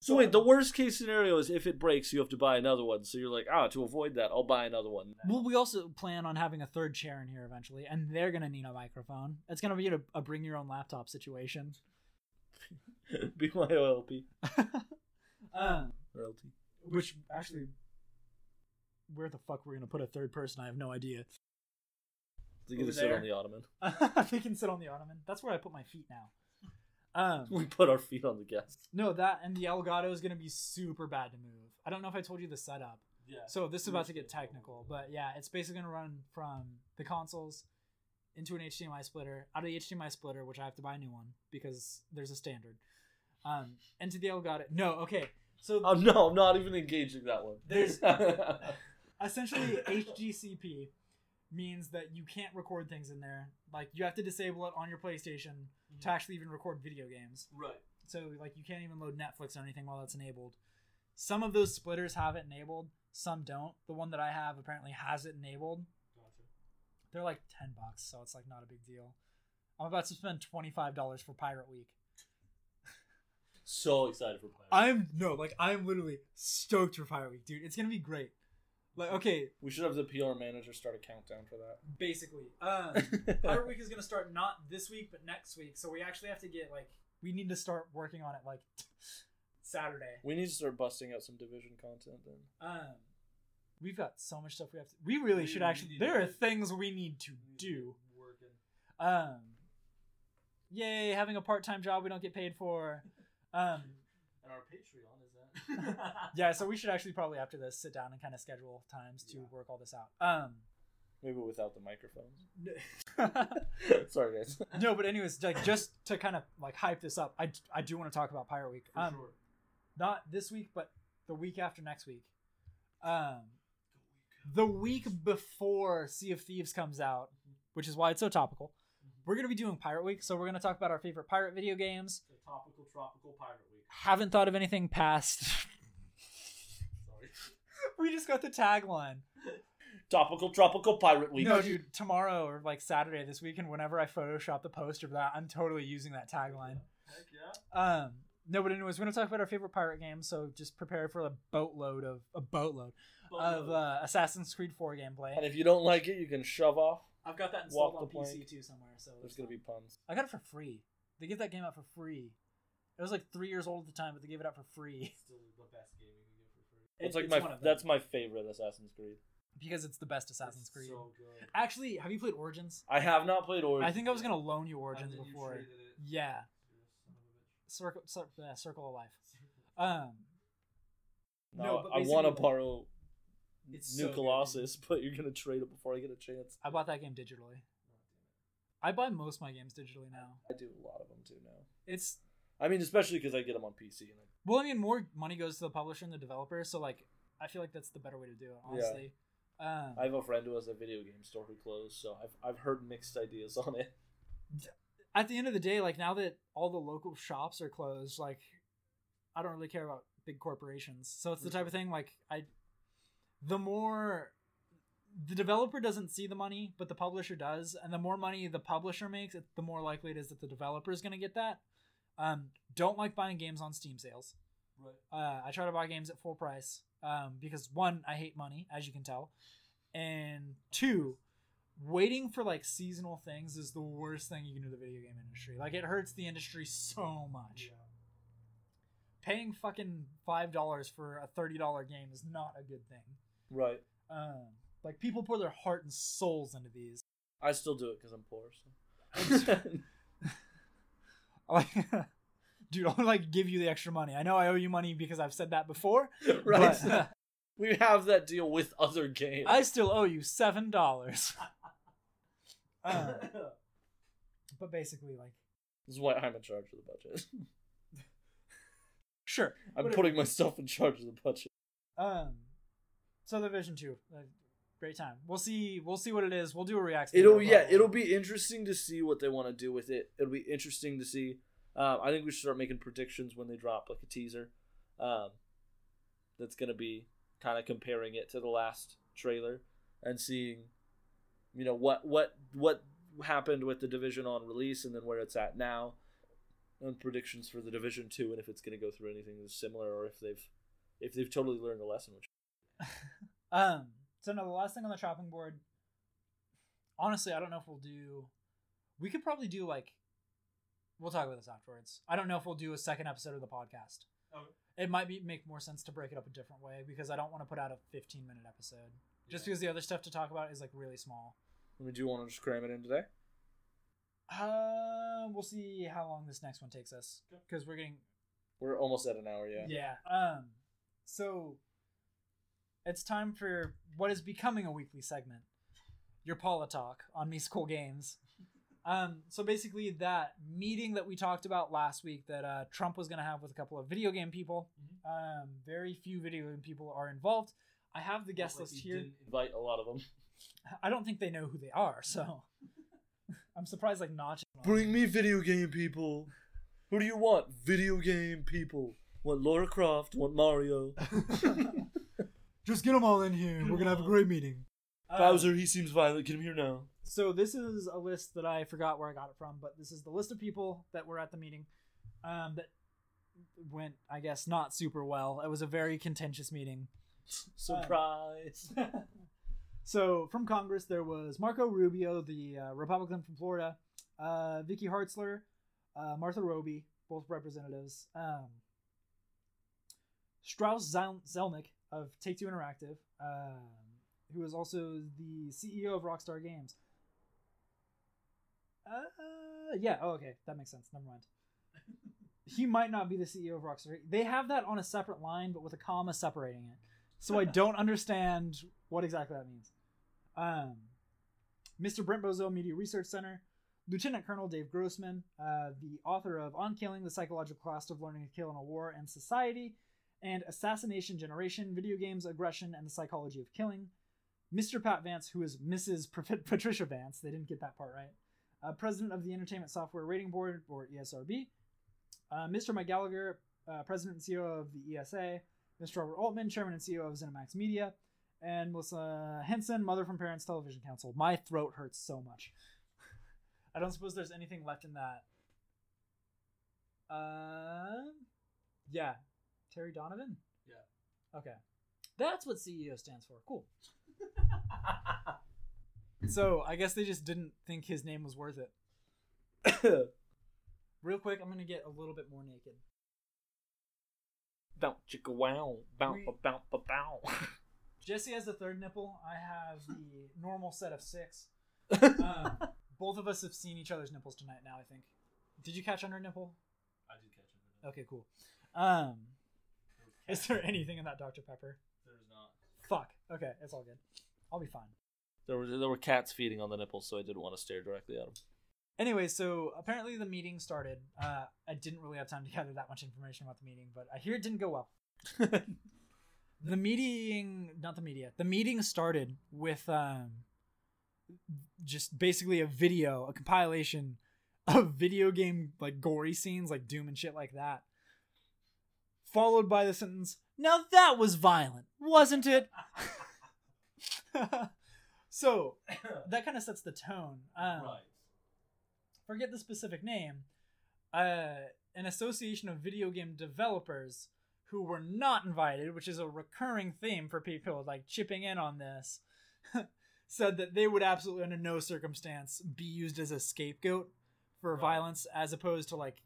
So wait, the worst case scenario is if it breaks, you have to buy another one. So you're like, ah, to avoid that, I'll buy another one. well, we also plan on having a third chair in here eventually, and they're gonna need a microphone. It's gonna be a, a bring your own laptop situation. BYOLP um, or which actually, where the fuck we're gonna put a third person, I have no idea. So you get Over to sit on the ottoman. they can sit on the ottoman. That's where I put my feet now. Um, We put our feet on the gas. no, that and the Elgato is gonna be super bad to move. I don't know if I told you the setup. Yeah. So this is about to get technical, but yeah, it's basically gonna run from the consoles into an HDMI splitter, out of the HDMI splitter, which I have to buy a new one because there's a standard, um, into the Elgato. No, okay. So Oh no, I'm not even engaging that one. There's- essentially HDCP means that you can't record things in there. Like you have to disable it on your PlayStation Mm-hmm. to actually even record video games. Right. So like you can't even load Netflix or anything while that's enabled. Some of those splitters have it enabled, some don't. The one that I have apparently has it enabled. Gotcha. They're like 10 bucks, so it's like not a big deal. I'm about to spend $25 for Pirate Week. so excited for Pirate. I'm no, like I'm literally stoked for Pirate Week, dude. It's going to be great. Like okay, we should have the PR manager start a countdown for that. basically. Um that. Pirate Week is gonna start not this week, but next week. So we actually have to get like we need to start working on it like Saturday. we need to start busting out some division content then. Um, we've got so much stuff we have to. We really We- should we actually. need There are things we need to do. Working. Um, yay, having a part-time job we don't get paid for. Um, And our Patreon is that. yeah, so we should actually probably after this sit down and kind of schedule times to Yeah. work all this out. Um, Maybe without the microphones. Sorry guys. no, but anyways, like just to kind of like hype this up, I, I do want to talk about Pirate Week. For Um, sure. not this week, but the week after next week. Um, the week before Sea of Thieves comes out, which is why it's so topical. We're gonna be doing Pirate Week, so we're gonna talk about our favorite pirate video games. The topical tropical pirate week. Haven't thought of anything past. Sorry. we just got the tagline. Topical tropical pirate week. No, dude, tomorrow or like Saturday this weekend, whenever I Photoshop the poster for that, I'm totally using that tagline. Heck yeah. Um, no, but anyways, we're gonna talk about our favorite pirate games, so just prepare for a boatload of a boatload of uh, Assassin's Creed 4 gameplay. And if you don't like it, you can shove off. I've got that installed on PC plank. too somewhere. So There's gonna be puns. I got it for free. They give that game out for free. It was like three years old at the time, but they gave it out for free Still the best game you can get for free. It's It- like one my of that's my favorite Assassin's Creed. because it's the best Assassin's It's Creed. So good. Actually, have you played Origins? I have not played Origins. I think I was gonna loan you Origins And then you before. it. Yeah, Circle, Cir- yeah, Circle of Life. son of a bitch. Um, No, No, but I want to borrow it's New so good, Colossus, but you're gonna trade it before I get a chance. I bought that game digitally. I buy most of my games digitally now. I do a lot of them too now. It's I mean, especially because I get them on PC. And I, well, I mean, more money goes to the publisher and the developer, so like, I feel like that's the better way to do it. Honestly, um, I have a friend who has a video game store who closed, so I've I've heard mixed ideas on it. at the end of the day, like now that all the local shops are closed, like I don't really care about big corporations. So it's the type of thing like I the more the developer doesn't see the money, but the publisher does, and the more money the publisher makes, it, the more likely it is that the developer is going to get that. Um, don't like buying games on Steam sales. Right. Uh, I try to buy games at full price um, because one, I hate money, as you can tell, and two, waiting for like seasonal things is the worst thing you can do to the video game industry. Like it hurts the industry so much. Yeah. Paying fucking five dollars for a thirty dollar game is not a good thing. Right. Um, like people pour their heart and souls into these. I still do it because I'm poor. So. Like, dude, I'll like give you the extra money. I know I owe you money because I've said that before. right. but- we have that deal with other games. I still owe you seven dollars. Uh, but basically, like, This is why I'm in charge of the budget. sure. I'm Whatever. putting myself in charge of the budget. Um, so the Division Two, uh, great time. We'll see. We'll see what it is. We'll do a react. It'll yeah, it'll be interesting to see what they want to do with it. It'll be interesting to see. Um, I think we should start making predictions when they drop like a teaser. Um, that's gonna be kind of comparing it to the last trailer and seeing, you know, what what what happened with the division on release and then where it's at now, and predictions for the division two and if it's gonna go through anything similar or if they've if they've totally learned a lesson. Which Um. So no, the last thing on the chopping board. Honestly, I don't know if we'll do. We could probably do like. We'll talk about this afterwards. I don't know if we'll do a second episode of the podcast. Okay. It might be make more sense to break it up a different way because I don't want to put out a 15 minute episode. Just Yeah. because the other stuff to talk about is like really small. I mean, do you want to just cram it in today? Uh, we'll see how long this next one takes us Okay. because we're getting We're almost at an hour. Yeah. yeah. Um, so it's time for what is becoming a weekly segment, your Paula talk on Me School Games. Um, so basically, that meeting that we talked about last week that uh, Trump was going to have with a couple of video game people. Um, very few video game people are involved. I have the guest Like list he here. didn't Invite a lot of them. I don't think they know who they are, so I'm surprised. Like Notch. Bring me video game people. Who do you want? Video game people. Want Laura Croft? Want Mario? Just get them all in here. We're gonna have a great meeting. Bowser, he seems violent. Get him here now. So this is a list that I forgot where I got it from, but this is the list of people that were at the meeting. Um, that went, I guess, not super well. It was a very contentious meeting. Surprise. So from Congress, there was Marco Rubio, the uh, Republican from Florida, uh, Vicky Hartzler, uh, Martha Roby, both representatives, um, Strauss Zelnick of Take Two Interactive, um, who is also the CEO of Rockstar Games. Uh, yeah. Oh, okay. That makes sense. Never mind. He might not be the CEO of Rockstar. They have that on a separate line, but with a comma separating it. So I don't understand what exactly that means. Um, Mr. Brent Bozell, Media Research Center, Lieutenant Colonel Dave Grossman, uh, the author of On Killing, the Psychological Cost of Learning to Kill in a War and Society, and Assassination Generation, Video Games, Aggression, and the Psychology of Killing. Mr. Pat Vance, who is Mrs. Pat- Patricia Vance, they didn't get that part right, uh, President of the Entertainment Software Rating Board, or ESRB. Uh, Mr. Mike Gallagher, uh, President and CEO of the ESA. Mr. Robert Altman, Chairman and CEO of ZeniMax Media and Melissa Henson, Mother from Parents Television Council. My throat hurts so much. I don't suppose there's anything left in that. Uh, yeah, Terry Donovan. Yeah. Okay, that's what CEO stands for. Cool. So I guess they just didn't think his name was worth it. Real quick, I'm gonna get a little bit more naked. Bounce chicka wow. Bounce ba bounce ba bow. Jesse has the third nipple. I have the normal set of six. Um, both of us have seen each other's nipples tonight. Now I think. Did you catch on her nipple? I did catch it. Okay, cool. Um, is there anything in that Dr Pepper? There's not. Fuck. Okay, it's all good. I'll be fine. There were there were cats feeding on the nipples, so I didn't want to stare directly at them. Anyway, so apparently the meeting started. Uh, I didn't really have time to gather that much information about the meeting, but I hear it didn't go well. the meeting, not the media, the meeting started with um, just basically a video, a compilation of video game like gory scenes, like Doom and shit like that, followed by the sentence, "Now that was violent, wasn't it?" so that kind of sets the tone. Um, right. forget the specific name, uh, an association of video game developers who were not invited, which is a recurring theme for people like chipping in on this, said that they would absolutely under no circumstance be used as a scapegoat for Right. violence as opposed to like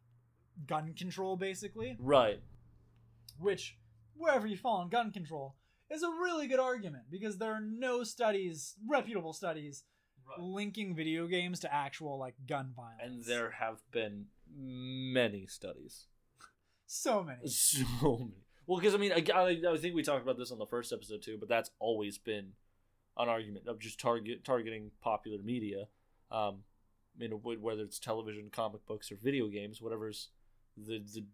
gun control basically, Right. Which wherever you fall on gun control is a really good argument because there are no studies, reputable studies Right. linking video games to actual like gun violence. And there have been many studies. so many. So many. Well, because I mean, I, I, I think we talked about this on the first episode too, but that's always been an argument of just target targeting popular media. Um, you know, whether it's television, comic books, or video games, whatever's the the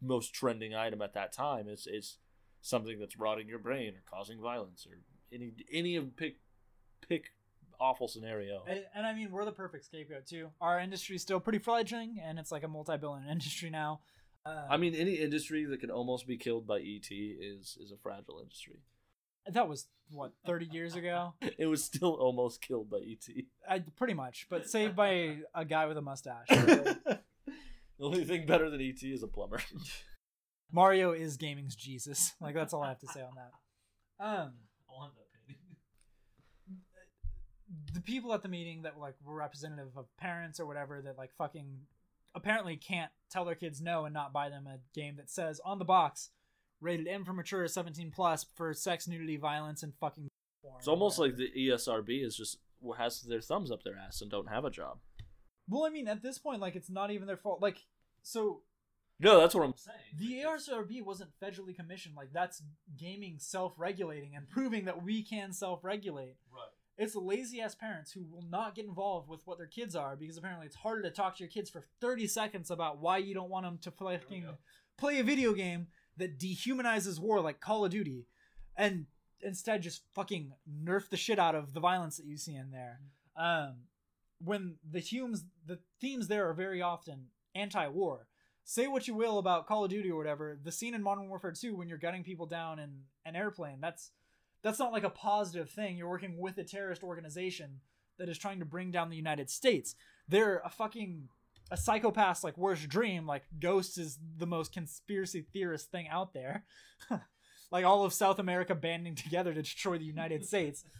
most trending item at that time is is something that's rotting your brain or causing violence or any any of pick pick awful scenario. And, and I mean, we're the perfect scapegoat too. Our industry's still pretty fledgling, and it's like a multi-billion industry now. Uh, I mean, any industry that can almost be killed by ET is is a fragile industry. that was what 30 years ago. It was still almost killed by ET. I, pretty much, but saved by a guy with a mustache. The only thing better than ET is a plumber. Mario is gaming's Jesus. Like that's all I have to say on that. Um, I want that painting. the people at the meeting that like were representative of parents or whatever that like fucking apparently can't tell their kids no and not buy them a game that says on the box rated M for mature 17 plus for sex, nudity, violence, and fucking. porn It's almost like the ESRB is just has their thumbs up their ass and don't have a job. Well, I mean, at this point, like it's not even their fault. Like, so No, that's what I'm. Saying. the ESRB wasn't federally commissioned. Like that's gaming self-regulating and proving that we can self-regulate. Right. It's lazy ass parents who will not get involved with what their kids are because apparently it's harder to talk to your kids for 30 seconds about why you don't want them to fucking play a video game that dehumanizes war like Call of Duty and instead just fucking nerf the shit out of the violence that you see in there. Um, when the themes the themes there are very often anti-war. Say what you will about Call of Duty or whatever, the scene in Modern Warfare 2 when you're gunning people down in an airplane, that's that's not like a positive thing. You're working with a terrorist organization that is trying to bring down the United States. They're a fucking a psychopath's like worst dream. Like Ghost is the most conspiracy theorist thing out there. like all of South America banding together to destroy the United States.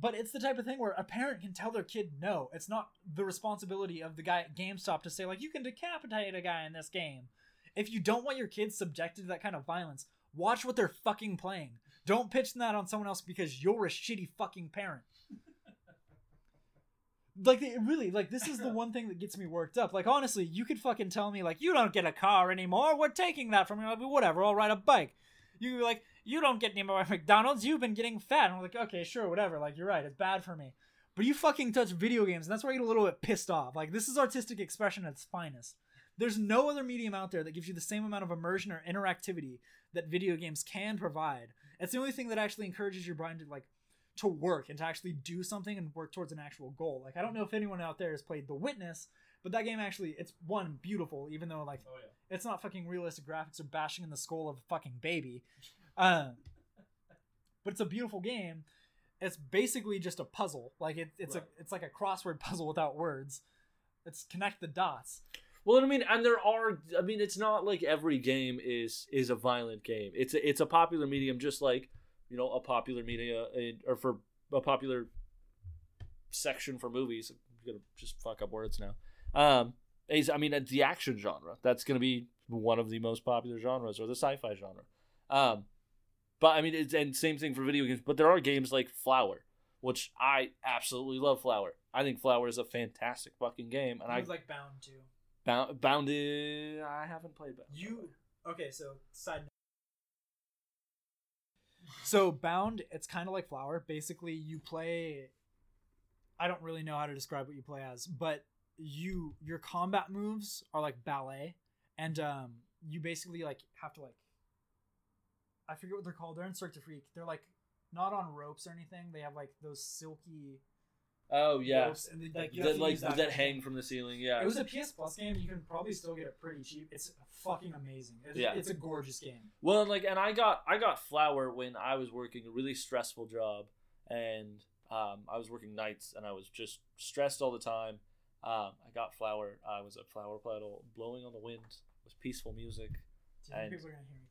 But it's the type of thing where a parent can tell their kid no. It's not the responsibility of the guy at GameStop to say like you can decapitate a guy in this game. If you don't want your kids subjected to that kind of violence, watch what they're fucking playing. Don't pitch that on someone else because you're a shitty fucking parent. like it really like this is the one thing that gets me worked up. Like honestly, you could fucking tell me like you don't get a car anymore. We're taking that from you. Whatever. I'll ride a bike. You could be like you don't get any more McDonald's. You've been getting fat. And I'm like okay, sure, whatever. Like you're right. It's bad for me. But you fucking touch video games, and that's where I get a little bit pissed off. Like this is artistic expression at its finest. There's no other medium out there that gives you the same amount of immersion or interactivity that video games can provide. It's the only thing that actually encourages your brain to like to work and to actually do something and work towards an actual goal. Like I don't know if anyone out there has played The Witness, but that game actually it's one beautiful, even though like Oh yeah. it's not fucking realistic graphics or bashing in the skull of a fucking baby. Uh, but it's a beautiful game. It's basically just a puzzle. Like it, it's Right. a it's like a crossword puzzle without words. It's connect the dots. Well, I mean, and there are. I mean, it's not like every game is is a violent game. It's a, it's a popular medium, just like you know a popular media or for a popular section for movies. I'm gonna just fuck up words now. Um, is I mean the action genre. That's gonna be one of the most popular genres, or the sci-fi genre. Um, but I mean, it's and same thing for video games. But there are games like Flower, which I absolutely love. Flower. I think Flower is a fantastic fucking game, and I like bound to. Bound, bounded. I haven't played Bound. You okay? So side note. So bound, it's kind of like flower. Basically, you play. I don't really know how to describe what you play as, but you your combat moves are like ballet, and um, you basically like have to like. I forget what they're called. They're in Cirque du Freak. They're like not on ropes or anything. They have like those silky Oh yeah, ropes, and they, like that like use that, hang from the ceiling. Yeah, It was a PS Plus game. You can probably still get it pretty cheap. It's fucking amazing. It's, Yeah. it's a gorgeous game. well, and like, and I got I got Flower when I was working a really stressful job, and um, I was working nights, and I was just stressed all the time. Um, I got Flower. I was a flower petal blowing on the wind with peaceful music. Do you think And- people are gonna hear me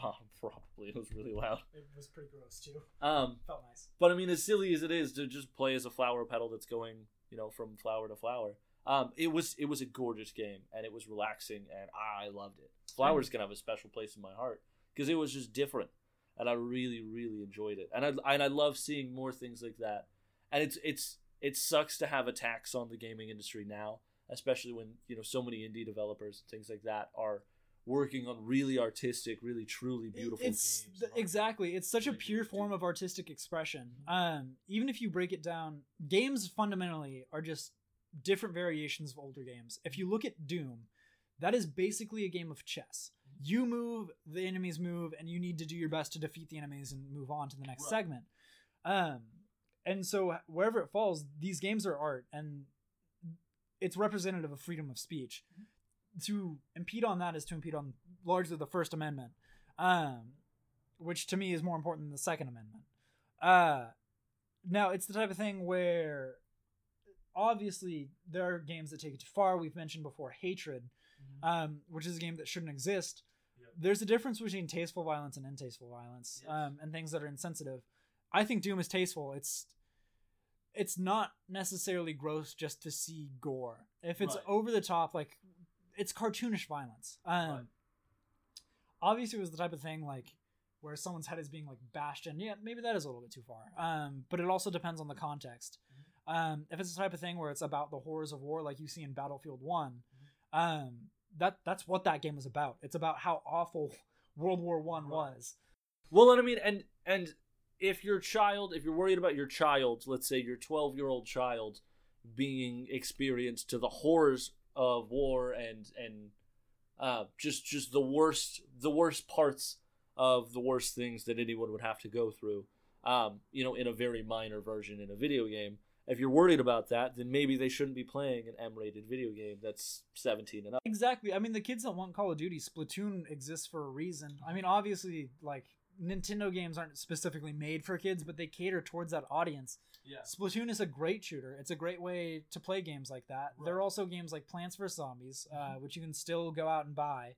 cracking my back? Oh, probably it was really loud. It was pretty gross too. Um, Felt nice. But I mean, as silly as it is to just play as a flower petal that's going, you know, from flower to flower, um, it was it was a gorgeous game and it was relaxing and I loved it. Flowers gonna have a special place in my heart because it was just different and I really really enjoyed it and I and I love seeing more things like that. And it's it's it sucks to have attacks on the gaming industry now, especially when you know so many indie developers and things like that are working on really artistic, really truly beautiful it's games. th- exactly. It's such a pure form of artistic expression. Um, even if you break it down, games fundamentally are just different variations of older games. If you look at Doom, that is basically a game of chess. You move, the enemies move, and you need to do your best to defeat the enemies and move on to the next Right. segment. Um, and so wherever it falls, these games are art, and it's representative of freedom of speech. To impede on that is to impede on largely the First Amendment, um, which to me is more important than the Second Amendment. Uh, now it's the type of thing where obviously there are games that take it too far. We've mentioned before hatred, um, which is a game that shouldn't exist. Yep. There's a difference between tasteful violence and untasteful violence, Yes. um, and things that are insensitive. I think Doom is tasteful. It's it's not necessarily gross just to see gore. If it's Right. over the top, like it's cartoonish violence. Um, Right. Obviously, it was the type of thing like where someone's head is being like bashed in. Yeah, maybe that is a little bit too far. Um, but it also depends on the context. Um, if it's the type of thing where it's about the horrors of war, like you see in Battlefield One, um, that that's what that game is about. It's about how awful World War One Right. was. Well, and I mean, and and if your child, if you're worried about your child, let's say your 12 year old child being experienced to the horrors of war and and uh, just just the worst the worst parts of the worst things that anyone would have to go through, um, you know, in a very minor version in a video game. If you're worried about that, then maybe they shouldn't be playing an M-rated video game that's 17 and up. Exactly. I mean, the kids that want Call of Duty, Splatoon exists for a reason. I mean, obviously, like Nintendo games aren't specifically made for kids, but they cater towards that audience. Yeah. Splatoon is a great shooter. It's a great way to play games like that. There are also games like Plants vs Zombies, uh, which you can still go out and buy.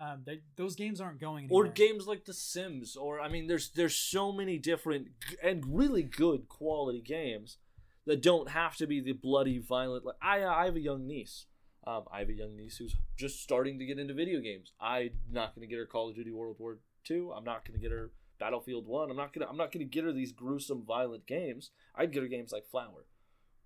Um, they, those games aren't going or games like The Sims, or I mean, there's there's so many different g- and really good quality games that don't have to be the bloody, violent. Like I, I have a young niece. Um, I have a young niece who's just starting to get into video games. I'm not going to get her Call of Duty World War Two. I'm not going to get her Battlefield One. I'm not gonna I'm not going to get her these gruesome, violent games. I'd get her games like Flower.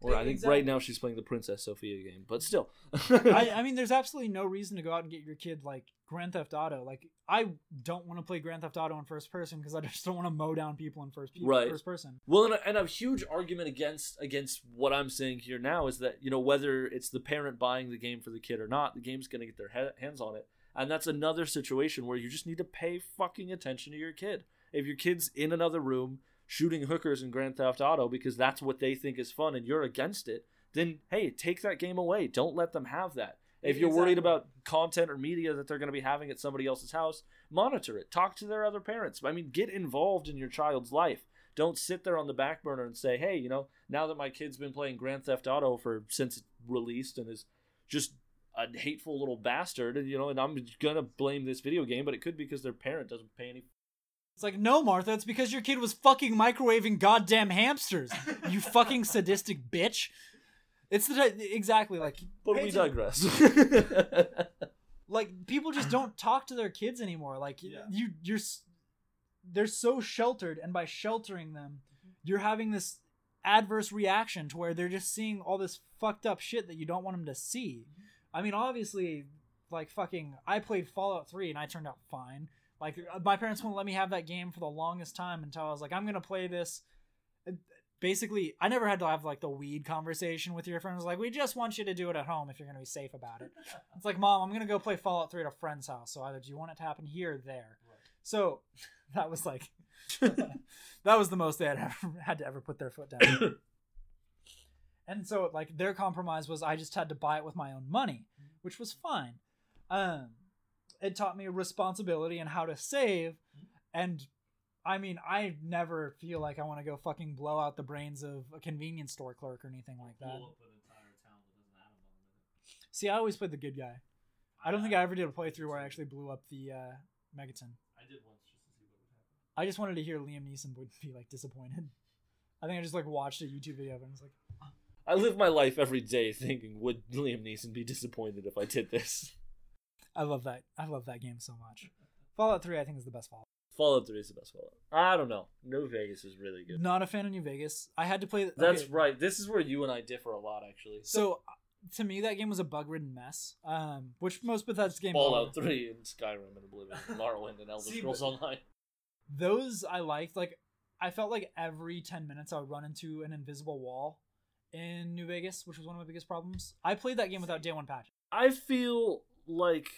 Or Yeah, I think exactly. right now she's playing the Princess Sofia game, but still. I, I mean, there's absolutely no reason to go out and get your kid like Grand Theft Auto. Like, I don't want to play Grand Theft Auto in first person because I just don't want to mow down people in first pe- Right. first person. Well, and a, and a huge argument against against what I'm saying here now is that you know whether it's the parent buying the game for the kid or not, the game's going to get their he- hands on it, and that's another situation where you just need to pay fucking attention to your kid. If your kid's in another room shooting hookers in Grand Theft Auto because that's what they think is fun and you're against it, then hey, take that game away. Don't let them have that. If you're worried about content or media that they're going to be having at somebody else's house, monitor it. Talk to their other parents. I mean, get involved in your child's life. Don't sit there on the back burner and say, "Hey, you know, now that my kid's been playing Grand Theft Auto for since it released and is just a hateful little bastard, and you know, and I'm gonna blame this video game, but it could be because their parent doesn't pay any It's like, no, Martha, it's because your kid was fucking microwaving goddamn hamsters. You fucking sadistic bitch. It's the exactly like But we digress. like people just don't talk to their kids anymore. Like Yeah. you, you're, they're so sheltered, and by sheltering them, mm-hmm. you're having this adverse reaction to where they're just seeing all this fucked up shit that you don't want them to see. Mm-hmm. I mean, obviously, like fucking, I played Fallout Three and I turned out fine. Like uh, my parents wouldn't let me have that game for the longest time until I was like, I'm gonna play this. Uh, Basically, I never had to have like the weed conversation with your friends. Like, we just want you to do it at home if you're gonna be safe about it. It's like, mom, I'm gonna go play Fallout 3 at a friend's house. So either do you want it to happen here or there? Right. So that was like, that was the most they had ever had to ever put their foot down. and so like their compromise was I just had to buy it with my own money, which was fine. Um, it taught me responsibility and how to save, and I mean I never feel like I want to go fucking blow out the brains of a convenience store clerk or anything like that. Blow up an entire town that doesn't have a bomb in it. See, I always played the good guy. I don't think I ever did a playthrough where I actually blew up the uh, Megaton. I did once just to see what would happen. I just wanted to hear Liam Neeson would be like disappointed. I think I just like watched a YouTube video of it and was like, I live my life every day thinking, would Liam Neeson be disappointed if I did this? I love that. I love that game so much. Fallout 3, I think, is the best Fallout. Fallout 3 is the best Fallout. I don't know. New Vegas is really good. Not a fan of New Vegas. I had to play. That's okay, right. This is where you and I differ a lot, actually. So to me, that game was a bug-ridden mess. Um, which most Bethesda games Fallout are. 3 and Skyrim and Oblivion, Morrowind and Elder Scrolls Online. Those I liked. Like, I felt like every ten minutes I would run into an invisible wall in New Vegas, which was one of my biggest problems. I played that game without day one patch. I feel like.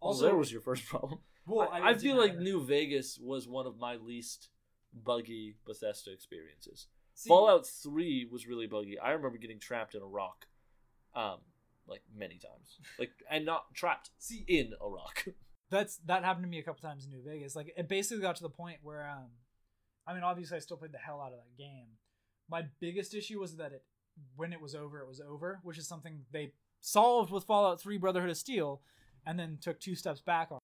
Also, Also- there was your first problem. Well, I, I feel like New Vegas was one of my least buggy Bethesda experiences. See, Fallout Three was really buggy. I remember getting trapped in a rock, um, like many times, like and not trapped See, in a rock. that's that happened to me a couple times in New Vegas. Like it basically got to the point where um I mean obviously I still played the hell out of that game. My biggest issue was that it when it was over, it was over, which is something they solved with Fallout 3 Brotherhood of Steel and then took two steps back on.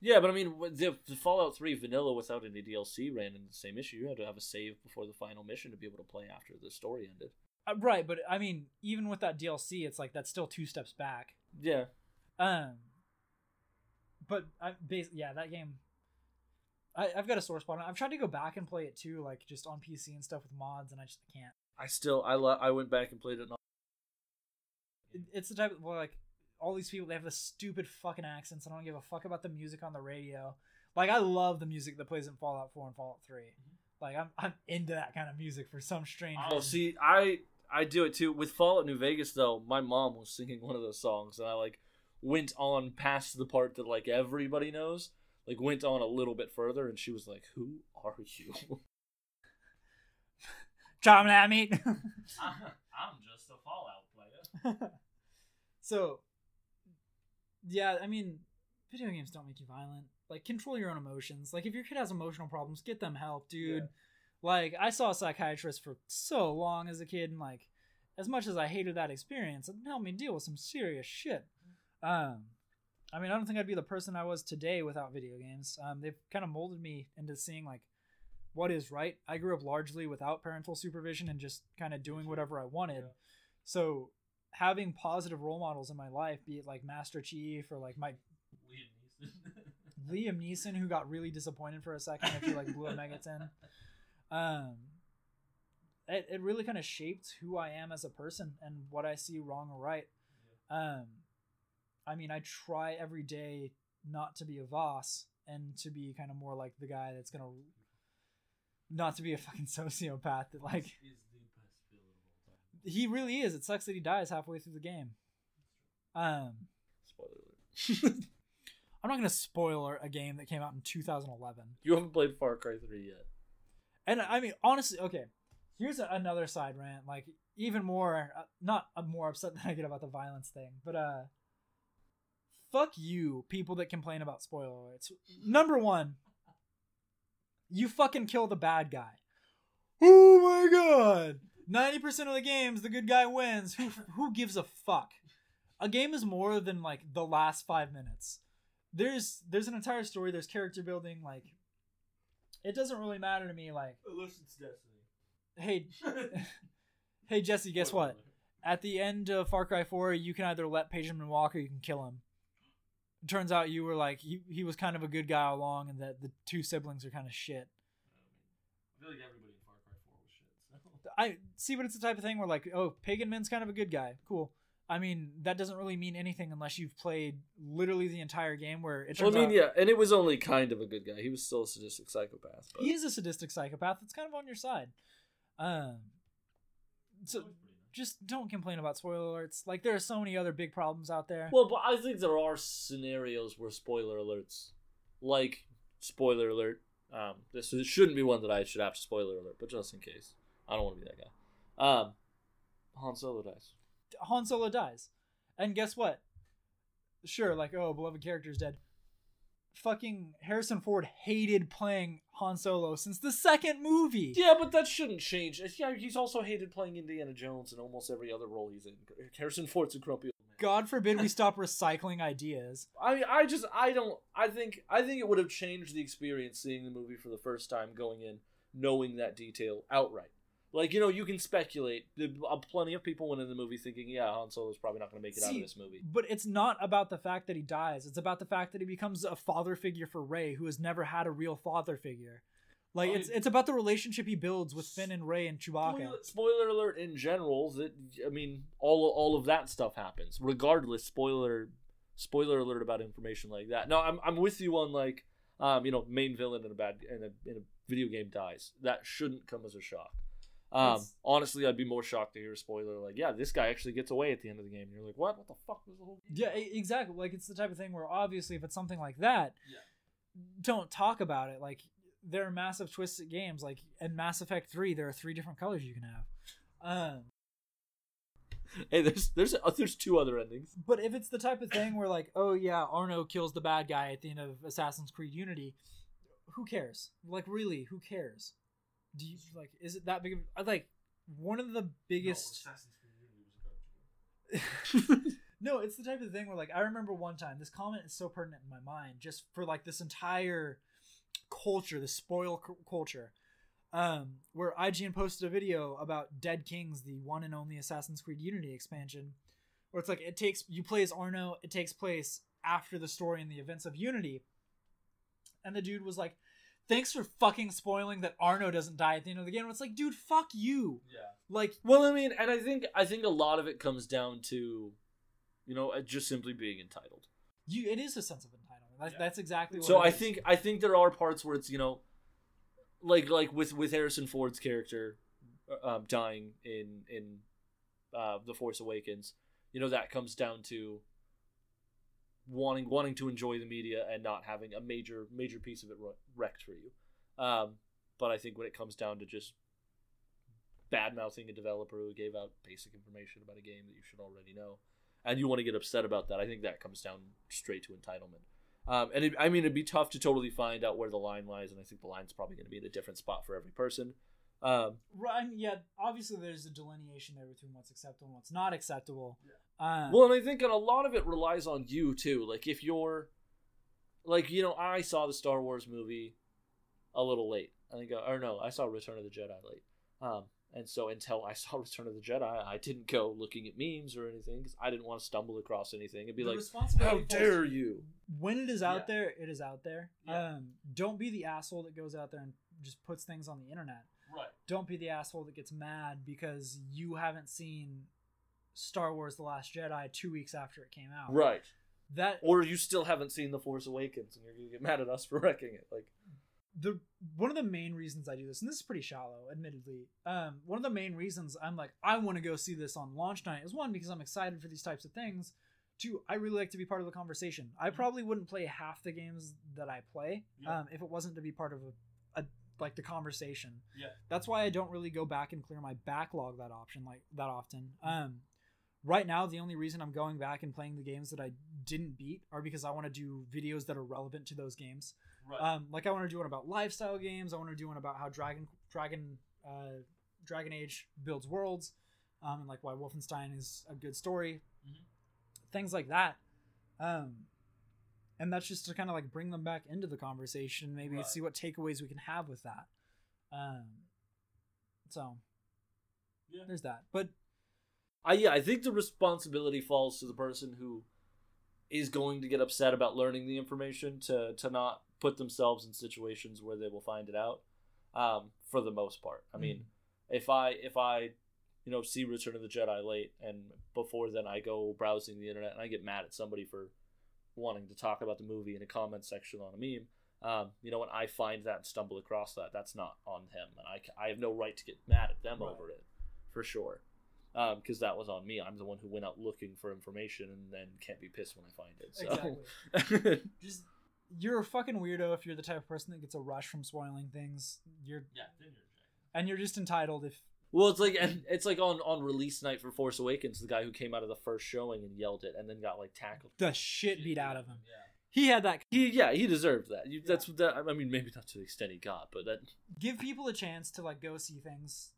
yeah, but I mean, the, the Fallout Three vanilla without any DLC ran into the same issue. You had to have a save before the final mission to be able to play after the story ended. Uh, right, but I mean even with that DLC, it's like that's still two steps back. Yeah, Um but I bas- yeah, that game I, I've got a sore spot. on. I've tried to go back and play it too, like just on PC and stuff with mods, and I just can't. I still I lo- I went back and played it. it- it's the type of like all these people they have the stupid fucking accents. I don't give a fuck about the music on the radio. Like I love the music that plays in Fallout 4 and Fallout 3. Mm-hmm. Like I'm I'm into that kind of music for some strange reason. Oh, reason. see, I I do it too with Fallout New Vegas. Though my mom was singing one of those songs, and I like went on past the part that like everybody knows. Like went on a little bit further, and she was like, "Who are you?" Charming at me. I'm just a Fallout player. So yeah, I mean, video games don't make you violent. Like control your own emotions. Like if your kid has emotional problems, get them help, dude. Yeah. Like I saw a psychiatrist for so long as a kid, and like as much as I hated that experience, it helped me deal with some serious shit. Um, I mean, I don't think I'd be the person I was today without video games. Um, they've kind of molded me into seeing like what is right. I grew up largely without parental supervision and just kind of doing whatever I wanted. Yeah. So having positive role models in my life, be it like Master Chief or like my Liam Neeson. Liam Neeson, who got really disappointed for a second after like blew a Megaton. Um, it, it really kind of shaped who I am as a person and what I see wrong or right. Um, I mean, I try every day not to be a Vaas and to be kind of more like the guy that's gonna not to be a fucking sociopath that like best villain of all time. He really is. It sucks that he dies halfway through the game. Um, Spoiler alert. I'm not gonna spoil a game that came out in 2011. you haven't played Far Cry Three yet. And I mean, honestly, okay. Here's a, another side rant. Like even more, uh, not uh, more upset than I get about the violence thing, but uh, fuck you, people that complain about spoiler alerts. Number one, you fucking kill the bad guy. Oh my god! Ninety percent of the games, the good guy wins. Who who gives a fuck? A game is more than like the last five minutes. There's there's an entire story. There's character building. Like, it doesn't really matter to me. Like, Unless it's Destiny. hey, hey Jesse, guess what? At the end of Far Cry 4, you can either let Pagan Min walk or you can kill him. It turns out you were like he, he was kind of a good guy all along, and that the two siblings are kind of shit. I feel like everybody in Far Cry 4 was shit. So. I see, but it's the type of thing where like, oh, Pagan Min's kind of a good guy. Cool. I mean, that doesn't really mean anything unless you've played literally the entire game. Where it Well, turns I mean, out yeah, and it was only kind of a good guy. He was still a sadistic psychopath. But... he is a sadistic psychopath. It's kind of on your side. Um, so That was pretty nice. just don't complain about spoiler alerts. Like there are so many other big problems out there. Well, but I think there are scenarios where spoiler alerts, like spoiler alert. Um, this shouldn't be one that I should have to spoiler alert, but just in case, I don't want to be that guy. Um, Han Solo dies. Han Solo dies. And guess what? Sure, like, oh, beloved character is dead. Fucking Harrison Ford hated playing Han Solo since the second movie. Yeah, but that shouldn't change. Yeah, he's also hated playing Indiana Jones in almost every other role he's in. Harrison Ford's a grumpy old man. God forbid we stop recycling ideas. I I just I don't I think I think it would have changed the experience seeing the movie for the first time going in knowing that detail outright. Like you know you can speculate. There are plenty of people went in the movie thinking, yeah, Han Solo's probably not going to make it out of this movie. But it's not about the fact that he dies. It's about the fact that he becomes a father figure for Rey, who has never had a real father figure. Like it's it's about the relationship he builds with Finn and Rey and Chewbacca. Spoiler, spoiler alert in general. That I mean, all all of that stuff happens. Regardless, spoiler spoiler alert about information like that. No, I'm I'm with you on like, um, you know, main villain in a bad in a in a video game dies. That shouldn't come as a shock. Um, honestly, I'd be more shocked to hear a spoiler like, yeah, this guy actually gets away at the end of the game. And you're like, what? What the fuck was the whole? game Yeah, exactly. Like it's the type of thing where obviously if it's something like that, Yeah. don't talk about it. Like there are massive twisted games like in Mass Effect Three. There are three different colors you can have. Um, Hey, there's there's uh, there's two other endings. but if it's the type of thing where like, oh yeah, Arno kills the bad guy at the end of Assassin's Creed Unity, who cares? Like really, who cares? Do you like? Is it that big? Of, like one of the No, biggest. Assassin's Creed Unity was a garbage game. no, it's the type of thing where like I remember one time this comment is so pertinent in my mind just for like this entire culture, the spoil c- culture. Um, where IGN posted a video about Dead Kings, the one and only Assassin's Creed Unity expansion, where it's like it takes you play as Arno, it takes place after the story and the events of Unity, and the dude was like, "Thanks for fucking spoiling that Arno doesn't die at the end of the game." It's like, dude, fuck you. Yeah. Like, Well, I mean, and I think I think a lot of it comes down to, you know, uh, just simply being entitled. you, it is a sense of entitlement. That's, Yeah. that's exactly what. So it I is. think I think there are parts where it's you know, like like with with Harrison Ford's character, uh, um, dying in in, uh, the Force Awakens, you know that comes down to. Wanting wanting to enjoy the media and not having a major major piece of it wre- wrecked for you, um, but I think when it comes down to just bad mouthing a developer who gave out basic information about a game that you should already know, and you want to get upset about that, I think that comes down straight to entitlement. Um, and it, I mean, it'd be tough to totally find out where the line lies, and I think the line's probably going to be in a different spot for every person. Um, Right, I mean, yeah, obviously there's a delineation there between what's acceptable and what's not acceptable. Um, well, and I think and a lot of it relies on you too. Like if you're, like you know, I saw the Star Wars movie a little late. I think, uh, or no, I saw Return of the Jedi late. Um, and so until I saw Return of the Jedi, I didn't go looking at memes or anything because I didn't want to stumble across anything and be the like, "How dare you!" When it is out Yeah. there, it is out there. Yeah. Um, don't be the asshole that goes out there and just puts things on the internet. Right. Don't be the asshole that gets mad because you haven't seen Star Wars: The Last Jedi two weeks after it came out. Right. That Or you still haven't seen The Force Awakens and you're gonna get mad at us for wrecking it. Like, the one of the main reasons I do this, and this is pretty shallow, admittedly. Um, one of the main reasons I'm like I want to go see this on launch night is one because I'm excited for these types of things. Two, I really like to be part of the conversation. I probably wouldn't play half the games that I play Yeah. um, if it wasn't to be part of a, a like the conversation. Yeah. That's why I don't really go back and clear my backlog that option like that often. Um, right now, the only reason I'm going back and playing the games that I didn't beat are because I want to do videos that are relevant to those games. Right. Um, like I want to do one about lifestyle games. I want to do one about how Dragon Dragon uh, Dragon Age builds worlds, um, and like why Wolfenstein is a good story. Mhm. Things like that. Um, and that's just to kind of like bring them back into the conversation, maybe Right. see what takeaways we can have with that. Um, so yeah. there's that. But I yeah, I think the responsibility falls to the person who is going to get upset about learning the information to to not put themselves in situations where they will find it out. Um, for the most part, I mean, if I if I you know see Return of the Jedi late and before then I go browsing the internet and I get mad at somebody for wanting to talk about the movie in a comment section on a meme. Um, you know, when I find that and stumble across that, that's not on him, and I, I have no right to get mad at them Right. over it, for sure Um, because that was on me. I'm the one who went out looking for information and then can't be pissed when I find it. So. exactly, just you're a fucking weirdo if you're the type of person that gets a rush from spoiling things. You're Yeah. Then you're and you're just entitled if well, it's like and it's like on on release night for Force Awakens, the guy who came out of the first showing and yelled it and then got like tackled. the shit beat out of him. Yeah. He had that. He yeah, he deserved that. You, That's that. I mean, maybe not to the extent he got, but that Give people a chance to like go see things.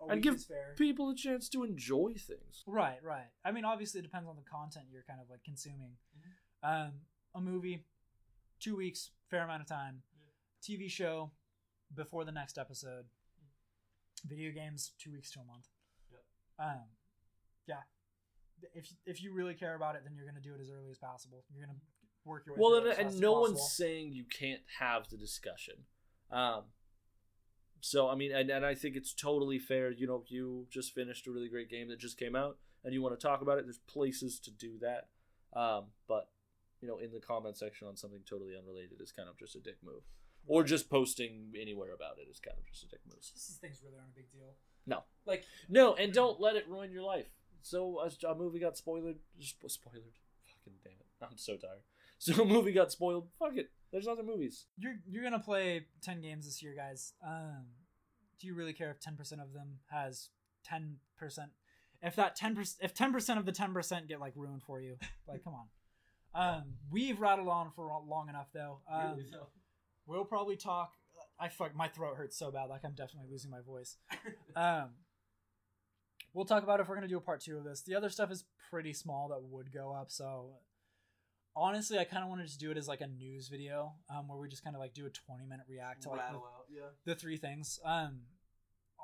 A And give people a chance to enjoy things. Right, right. I mean, obviously, it depends on the content you're kind of like consuming. Mm-hmm. Um, a movie, two weeks, fair amount of time. TV show, before the next episode. Video games, two weeks to a month. Yep. Um, yeah. If if you really care about it, then you're gonna do it as early as possible. You're gonna work your way. Well, and, and no possible. one's saying you can't have the discussion. Um, so I mean, and, and I think it's totally fair. You know, you just finished a really great game that just came out, and you want to talk about it. There's places to do that. Um, but you know, in the comment section on something totally unrelated is kind of just a dick move, or just posting anywhere about it is kind of just a dick move. These things really aren't a big deal. No. Like No, and don't let it ruin your life. So a, a movie got spoiled. Just spoiled. Fucking damn it! I'm so tired. So a movie got spoiled. Fuck it. There's other movies. You're you're gonna play ten games this year, guys. Um, do you really care if ten percent of them has ten percent? If that ten percent, if ten percent of the ten percent get like ruined for you, like come on. Um, we've rattled on for long enough though. Um, we'll probably talk. I fuck my throat hurts so bad, like I'm definitely losing my voice. Um, we'll talk about if we're gonna do a part two of this. The other stuff is pretty small that would go up, so honestly, I kind of wanted to do it as like a news video, um, where we just kind of like do a 20 minute react to like the, yeah. the three things. Um,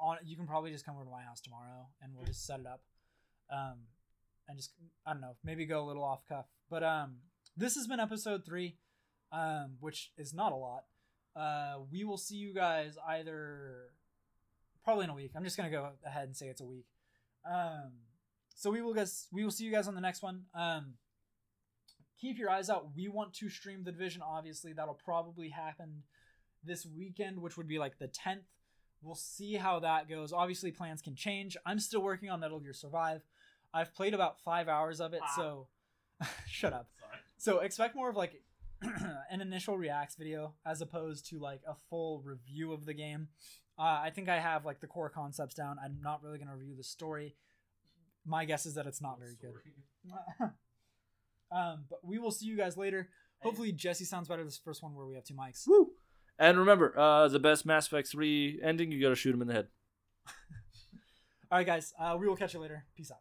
on you can probably just come over to my house tomorrow and we'll just set it up, um, and just I don't know, maybe go a little off cuff. But um, this has been episode three, um, which is not a lot. Uh, we will see you guys either probably in a week. I'm just gonna go ahead and say it's a week. Um, so we will guys we will see you guys on the next one. Um, keep your eyes out. We want to stream the division. Obviously, that'll probably happen this weekend, which would be like the 10th. We'll see how that goes. Obviously, plans can change. I'm still working on Metal Gear Survive. I've played about five hours of it, Ah. so shut up. Sorry. So expect more of like an initial reacts video as opposed to like a full review of the game. Uh, I think I have like the core concepts down. I'm not really going to review the story. My guess is that it's not very good. Um, but we will see you guys later. Hopefully, Jesse sounds better this first one where we have two mics. Woo! And remember, uh, the best Mass Effect 3 ending, you gotta shoot him in the head. All right, guys. Uh, we will catch you later. Peace out.